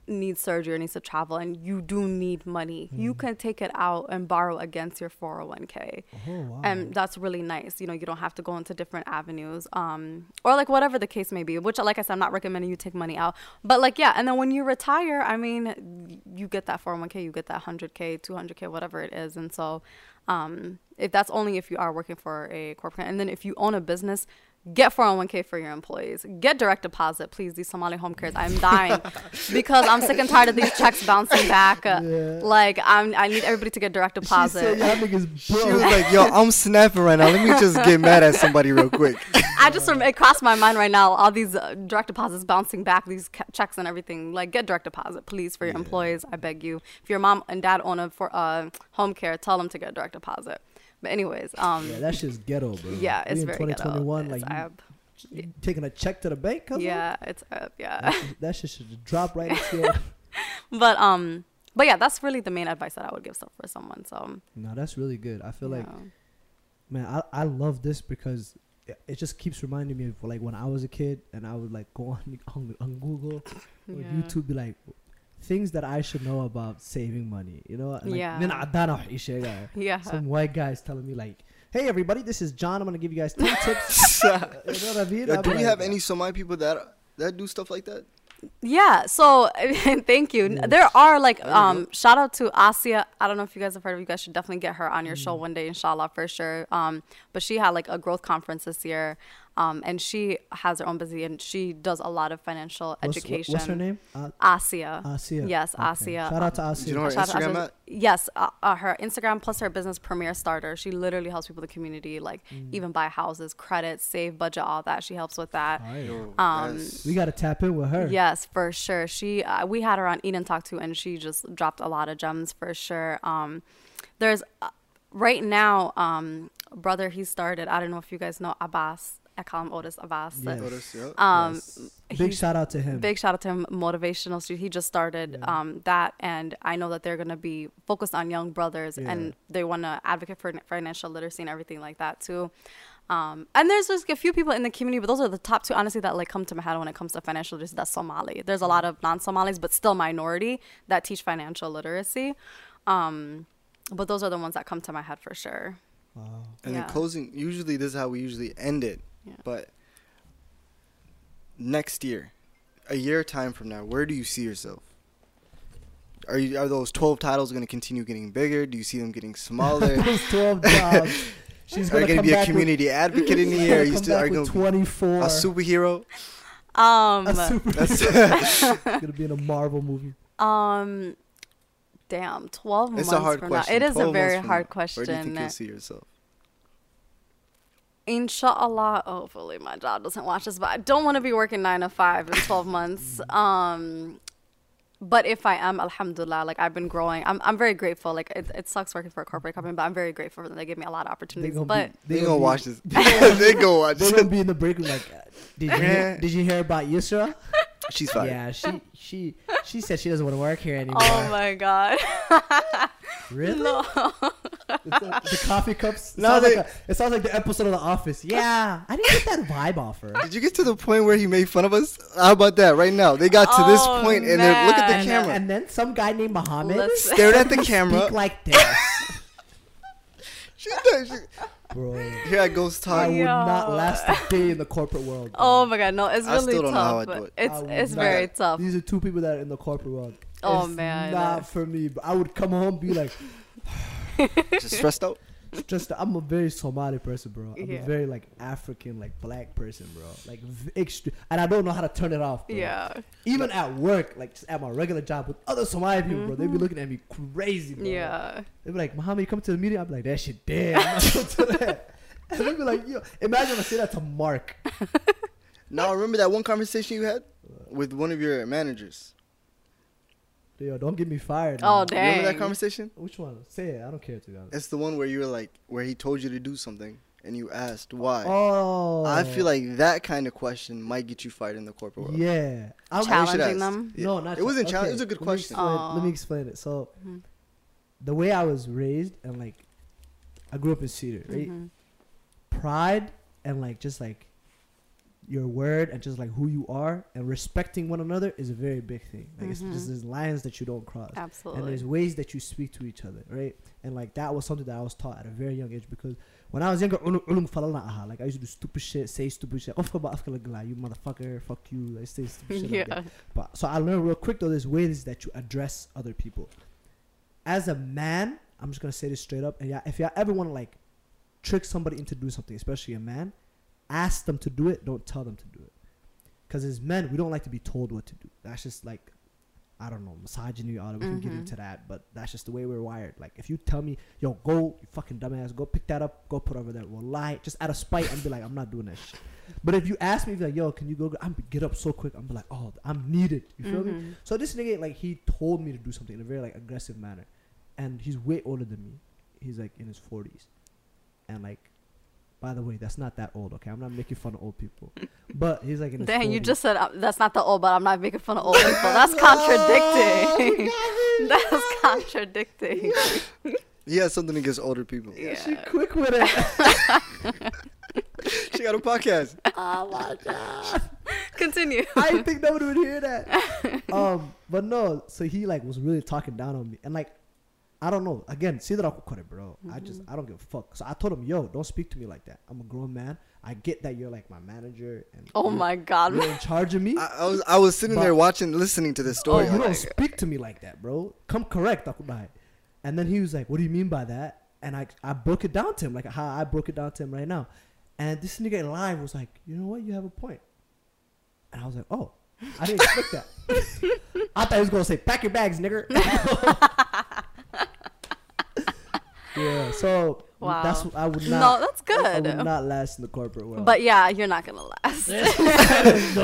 needs surgery or needs to travel and you do need money. You can take it out and borrow against your 401k Oh wow. and that's really nice. You know you don't have to go into different avenues um or like whatever the case may be which like i said i'm not recommending you take money out. But like yeah and then when you retire i mean you get that 401k you get that 100k 200k whatever it is. And so um if that's only if you are working for a corporate and then if you own a business get 401k for your employees get direct deposit please these somali home cares i'm dying because i'm sick and tired of these checks bouncing back Uh, Yeah. like i'm i need everybody to get direct She said deposit y'all She was like, "Yo, I'm snapping right now. Let me just get mad at somebody real quick." I just rem- it crossed my mind right now. All these uh, direct deposits bouncing back, these ca- checks and everything. Like, get direct deposit, please, for your employees. I beg you. If your mom and dad own a for uh, home care, tell them to get direct deposit. But anyways, um, yeah, that shit's ghetto, bro. yeah, We it's in very 2021, ghetto. like It's you, taking a check to the bank, cousin? yeah, it's up. Yeah. That shit, that shit should drop right into your. but um but yeah, that's really the main advice that I would give so for someone. So No, that's really good. I feel like man, I, I love this because it, it just keeps reminding me of like when I was a kid and I would like go on on, on Google or Yeah. YouTube, be like things that I should know about saving money. You know, like, yeah. yeah. Some white guys telling me like, "Hey, everybody, this is John. I'm gonna give you guys ten tips." you know what I mean? Do we have any Somali people that that do stuff like that? Yeah. So thank you. Yes. There are like um, shout out to Asia. I don't know if you guys have heard of. You guys should definitely get her on your mm. show one day, inshallah, for sure. Um, but she had like a growth conference this year. Um, and she has her own business and she does a lot of financial What's, education. what's her name? Uh, Asia. Asia. Yes, Okay. Asia. Shout out to Asia. Do Asia. you know her Shout Instagram Asia. at? Yes, uh, uh, her Instagram plus her business Premier Starter. She literally helps people in the community, like Mm. even buy houses, credit, save, budget, all that. She helps with that. Alright. Yo, Um, that's- We gotta tap in with her. Yes, for sure. She uh, we had her on Eat and Talk to, and she just dropped a lot of gems for sure. Um, there's uh, right now, um, brother, he started. I don't know if you guys know Abbas. I call him Otis Abbas. Yes. Otis, yeah. Um, Yes. Big he's- shout out to him. Big shout out to him, motivational. So he just started Yeah. um, that, and I know that they're gonna be focused on young brothers, Yeah. and they want to advocate for financial literacy and everything like that too. Um, and there's just a few people in the community, but those are the top two, honestly, that like come to my head when it comes to financial literacy. That's Somali. There's a lot of non-Somalis, but still minority that teach financial literacy. Um, but those are the ones that come to my head for sure. Wow. And Yeah. in closing, usually this is how we usually end it. Yeah. But next year, a year time from now, where do you see yourself? Are you are those twelve titles going to continue getting bigger? Do you see them getting smaller? Those 12 jobs. She's gonna you going to come be a back community advocate in with, the year? Are you still are going to be 24. a superhero? Um, A super- That's gonna be in a Marvel movie. um, damn, twelve it's months a hard from question. now. It is a 12 very months from hard now, question. Where do you think you'll see yourself? Inshallah, hopefully my job doesn't watch this, but I don't want to be working nine to five in 12 months. Um, but if I am, alhamdulillah, like I've been growing. I'm, I'm very grateful. Like it, it sucks working for a corporate company, but I'm very grateful for them. They give me a lot of opportunities. gonna But be, They gonna be- watch this. they gonna watch this. They're gonna be in the break room like, did you hear, did you hear about Yusra? She's fine. Yeah, she she she said she doesn't want to work here oh anymore. oh my god, really? no. It's like the coffee cups. It, No, sounds they- like a, it sounds like the episode of The Office. Yeah, I didn't get that vibe off her. Did you get to the point where he made fun of us? How about that right now? They got to this Oh, point and they're look at the man. And, camera. and then some guy named Muhammad Listen. Stared at the camera. speak like this, She did, she- bro. Here I goes I would not last a day in the corporate world. bro. Oh my god, no, it's I really still don't know how tough. I do but it. It's I it's not. very tough. These are two people that are in the corporate world. Oh, It's man. not for me. But I would come home be like, Just stressed out. Just I'm a very Somali person, bro. I'm Yeah. a very like African, like black person, bro. Like v- extra, and I don't know how to turn it off. Bro. Yeah, Even at work, like just at my regular job with other Somali people, bro, they be looking at me crazy, bro. Mm-hmm. yeah. They be like, Muhammad, you come to the meeting? I'd be like, that shit dead. I'm not to that. And they be like, yo, imagine if I say that to Mark. Now remember that one conversation you had with one of your managers. Yo, don't get me fired. Oh man. dang. Remember that conversation? Which one? Say it. I don't care to be honest. It's the one where you were like, where he told you to do something and you asked why. Oh. I feel like that kind of question might get you fired in the corporate world. Yeah. I'm, should Challenging them. Yeah. No, not It wasn't okay. challenge. It was a good let me question. explain- Aw. let me explain it. So, Mhm. the way I was raised and like, I grew up in Cedar, right? Mhm. Pride and like just like your word and just like who you are and respecting one another is a very big thing. Like it's Mhm. just there's lines that you don't cross. and there's ways that you speak to each other, right? And like that was something that I was taught at a very young age because when I was younger, ulum- ulum aha, like I used to do stupid shit, say stupid shit. Of course, you motherfucker, fuck you, I say stupid shit. like yeah. But so I learned real quick though. There's ways that you address other people. As a man, I'm just gonna say this straight up. And yeah, if you ever want to like trick somebody into doing something, especially a man, ask them to do it. Don't tell them to do it. Because as men, we don't like to be told what to do. That's just like, I don't know, misogyny. All that. We can get Mhm. into that, but that's just the way we're wired. Like if you tell me, yo, go, you fucking dumbass, go pick that up, go put over there. Well, lie, just out of spite, and be like, I'm not doing that shit. But if you ask me, be like, yo, can you go? I'm get up so quick. I'm be like, oh, I'm needed. You feel me? Mhm. So this nigga, like, he told me to do something in a very like aggressive manner, and he's way older than me. He's like in his forties, and like, by the way, that's not that old. Okay, I'm not making fun of old people, but he's like in his Dang, you just said uh, that's not the old, but I'm not making fun of old people. That's contradicting. That's contradicting. He has something against older people. Yeah. She quick with it. She got a podcast. oh my god. Continue. I didn't think nobody would hear that. Um, but no, so he like was really talking down on me, and like, I don't know. Again, see that I could cut it, bro. I just mm-hmm. I don't give a fuck. So I told him, yo, don't speak to me like that. I'm a grown man. I get that you're like my manager, and Oh my god. you're in charge of me. I, I was I was sitting But- there watching, listening to this Oh, story. you don't like, speak to me like that, bro. Come correct, Akudai. And then he was like, "What do you mean by that?" And I I broke it down to him, like how I broke it down to him right now. And this nigga in live was like, "You know what? You have a point." And I was like, "Oh, I didn't expect that." I thought he was gonna say, "Pack your bags, nigger." yeah. So Wow. that's I would No, not. that's I would not last in the corporate world. But yeah, you're not gonna last. No,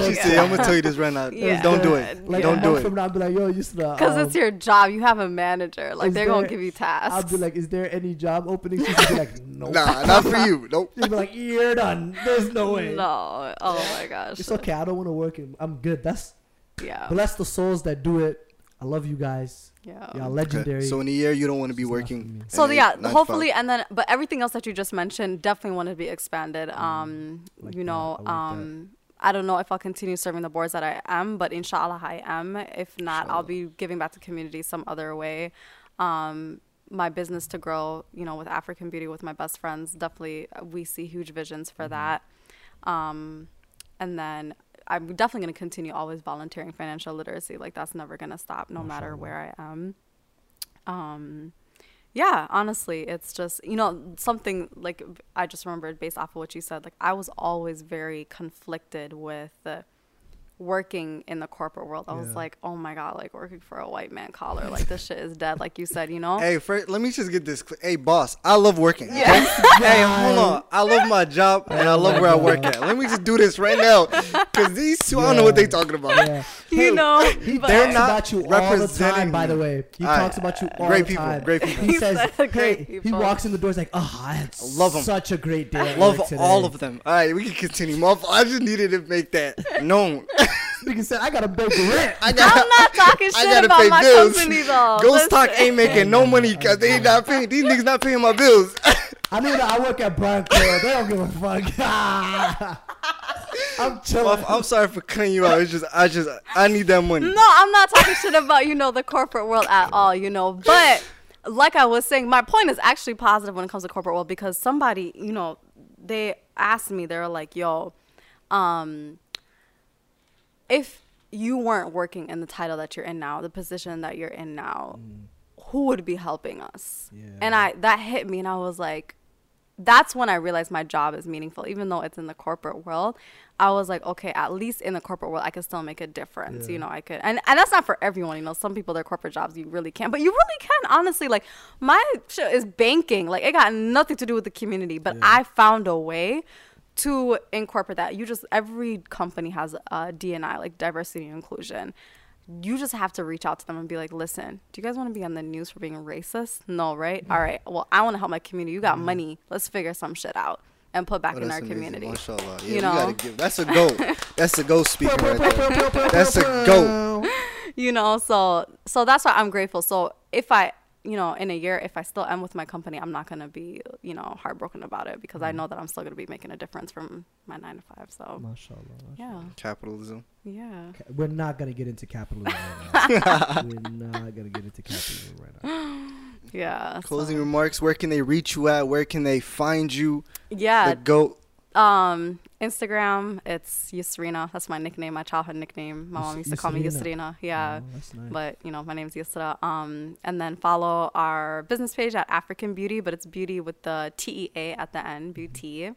she said, "I'm gonna tell you this right now. Yeah. Don't do it. like Don't do it." From now, I'll be like, "Yo, you used to." Because um, it's your job. You have a manager. Like they're gonna give you tasks. I'll be like, "Is there any job openings?" She'll be like, "No." Nah, not for you. Nope. She'll be like, "You're done. There's no way." no. Oh my gosh. It's okay. I don't want to work. In, I'm good. That's Yeah. bless the souls that do it. I love you guys. Yeah. Y'all Okay. legendary. So in a year, you don't want to be It's not for working. So eight- yeah, hopefully, and then, but everything else that you just mentioned definitely want to be expanded. Um, Mm, like you that. know, I like that. um, I don't know if I'll continue serving the boards that I am, but inshallah I am. If not, I'll be giving back to community some other way. Um, my business to grow, you know, with African Beauty with my best friends, definitely uh, we see huge visions for Mm-hmm. that. Um, and then I'm definitely going to continue always volunteering financial literacy. Like that's never going to stop, no matter where I am. Um, yeah, honestly, it's just you know something like I just remembered based off of what you said. Like I was always very conflicted with uh, working in the corporate world. I was like, oh my god, like working for a white man collar, like this shit is dead. Like you said, you know. Hey, first, let me just get this. cl- Hey, boss, I love working. okay? Yeah. hey, hold on. I love my job and I love where I work at. Let me just do this right now, because these two, I don't know what they talking about. Yeah. you know, He They're talks not about you all the time. representing By the way, he All right. talks about you all Great the people, time. great people. great He He says, great "Hey." He walks in the door. He's like, "Oh, I had Love 'em. such a great day. At Love all of them. All right, we can continue. Motherf- I just needed to make that known. Nigga said, "I gotta make rent." I got, I'm not talking I shit gotta about pay my bills. company though. Goat Talk ain't making no money because they ain't not paying. These niggas not paying my bills. I mean, I work at Bronco. They don't give a fuck. I'm chilling. I'm sorry for cutting you out. It's just, I just, I need that money. No, I'm not talking shit about you know the corporate world at all. You know, but like I was saying, my point is actually positive when it comes to corporate world because somebody, you know, they asked me, they're like, "Yo, um, if you weren't working in the title that you're in now, the position that you're in now, mm. who would be helping us?" Yeah. And I that hit me, and I was like, that's when I realized my job is meaningful, even though it's in the corporate world. I was like, okay, at least in the corporate world, I could still make a difference. Yeah. You know, I could, and, and that's not for everyone. You know, some people their corporate jobs you really can't, but you really can. Honestly, like my shit is banking. Like it got nothing to do with the community, but I found a way to incorporate that. You just every company has a DNI, like diversity and inclusion. You just have to reach out to them and be like, listen, do you guys want to be on the news for being racist? No, right? Mm-hmm. All right. Well, I want to help my community. You got mm-hmm. money. Let's figure some shit out and put back Oh, in our amazing. community. Mashallah. Yeah, You know? gotta give. That's a go. That's a go speaking right there. That's a go. you know so so that's why i'm grateful so if i you know in a year if i still am with my company i'm not going to be you know heartbroken about it because i mm. know that i'm still going to be making a difference from my nine to five so Mashallah. yeah Capitalism. yeah Ca- We're not gonna get into capitalism right now. We're not gonna get into capitalism right now. yeah Closing so- remarks. Where can they reach you at? Where can they find you? yeah The goat. Um instagram it's yusrina that's my nickname my childhood nickname my mom used to call me Yusrina. yusrina yeah Oh, nice. but you know my name's Yusra. Um, and then follow our business page at African Beauty, but it's beauty with the T E A at the end, beauty.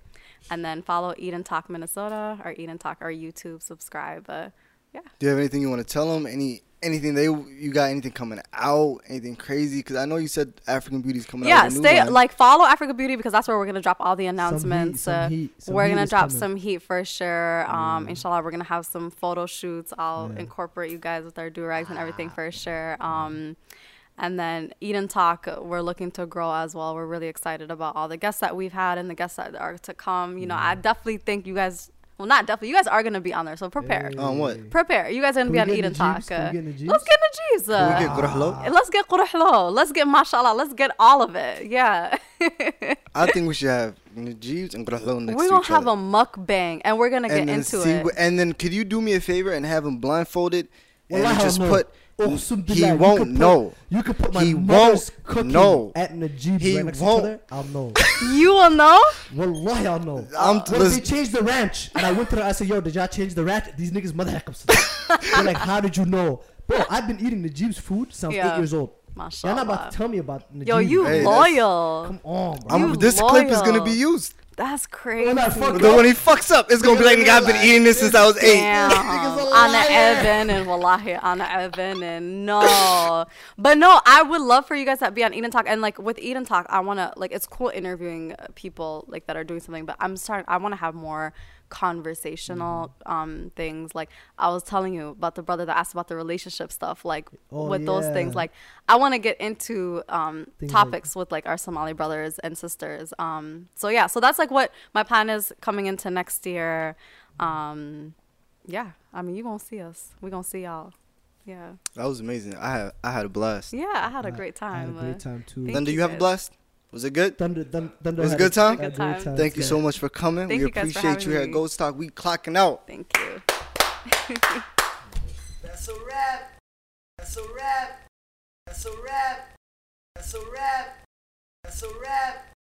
And then follow Eat and Talk Minnesota or Eat and Talk our YouTube. Subscribe. Uh, yeah. Do you have anything you want to tell them? Any anything they you got anything coming out? Anything crazy? Because I know you said African Beauty's coming Yeah, out. yeah stay line. like follow Africa Beauty because that's where we're gonna drop all the announcements. some uh, heat, some we're heat gonna drop coming. some heat for sure. Um, inshallah, we're gonna have some photo shoots. I'll Yeah. incorporate you guys with our do rags and everything for sure. Um, and then Eat and Talk, we're looking to grow as well. We're really excited about all the guests that we've had and the guests that are to come. You know, I definitely think you guys Well, not definitely. You guys are gonna be on there, so prepare. Hey. On what? Prepare. You guys are gonna Can be on get Eat and Talk. Jeeps? Can we uh, get in the Jeeps? Let's get in the Jeeps. Can we uh, get Gurahlo? Let's get Qurahlo. Let's get mashallah. Let's get all of it. Yeah. I think we should have Najib's and Gurahlo next we're to gonna have other. a mukbang and we're gonna get and then into see it. and then could you do me a favor and have them blindfolded and Wallahi, just put know. Uqsum he billah, won't could put- know. You could put my He mother's won't cooking know. at Najib He right next won't. to each other. I'll know. you will know. Wallahi, I'll know. I'm What if they listen- changed the ranch? And I went to them, I said, yo, did y'all change the ranch? These niggas mother hackers. They're like, how did you know? Bro, I've been eating Najib's food since Yeah. eight years old. Mashallah. Y'all not about to tell me about Najib. Yo, you Hey, loyal. Come on, bro. I'm, You this clip is gonna be used. That's crazy. When I fuck The up, when he fucks up, it's gonna be like, nigga, I've been eating this since I was eight. Damn. nigga's a Anna liar. Evan and Wallahi Anna Evan and no. but no, I would love for you guys to be on Eat and Talk and like with Eat and Talk, I wanna like it's cool interviewing uh, people like that are doing something, but I'm starting I wanna have more conversational Mm-hmm. um things. Like I was telling you about the brother that asked about the relationship stuff like Oh, with those things. like I want to get into um Things like- topics with like our Somali brothers and sisters. Um so yeah. So that's like what my plan is coming into next year. Um yeah. I mean you gonna see us. We gonna see y'all. Yeah. That was amazing. I had I had a blast. yeah I had a I- great I had time a great time too. Thank Thunder, you you have a blast? Was it good? Thunder, Thunder, Thunder It was a good time? a Good time. Thank you so much for coming. Thank we you guys for appreciate you having here at me. Goat Talk. We clocking out. thank you That's a wrap. That's a wrap. That's a wrap. That's a wrap. That's a wrap.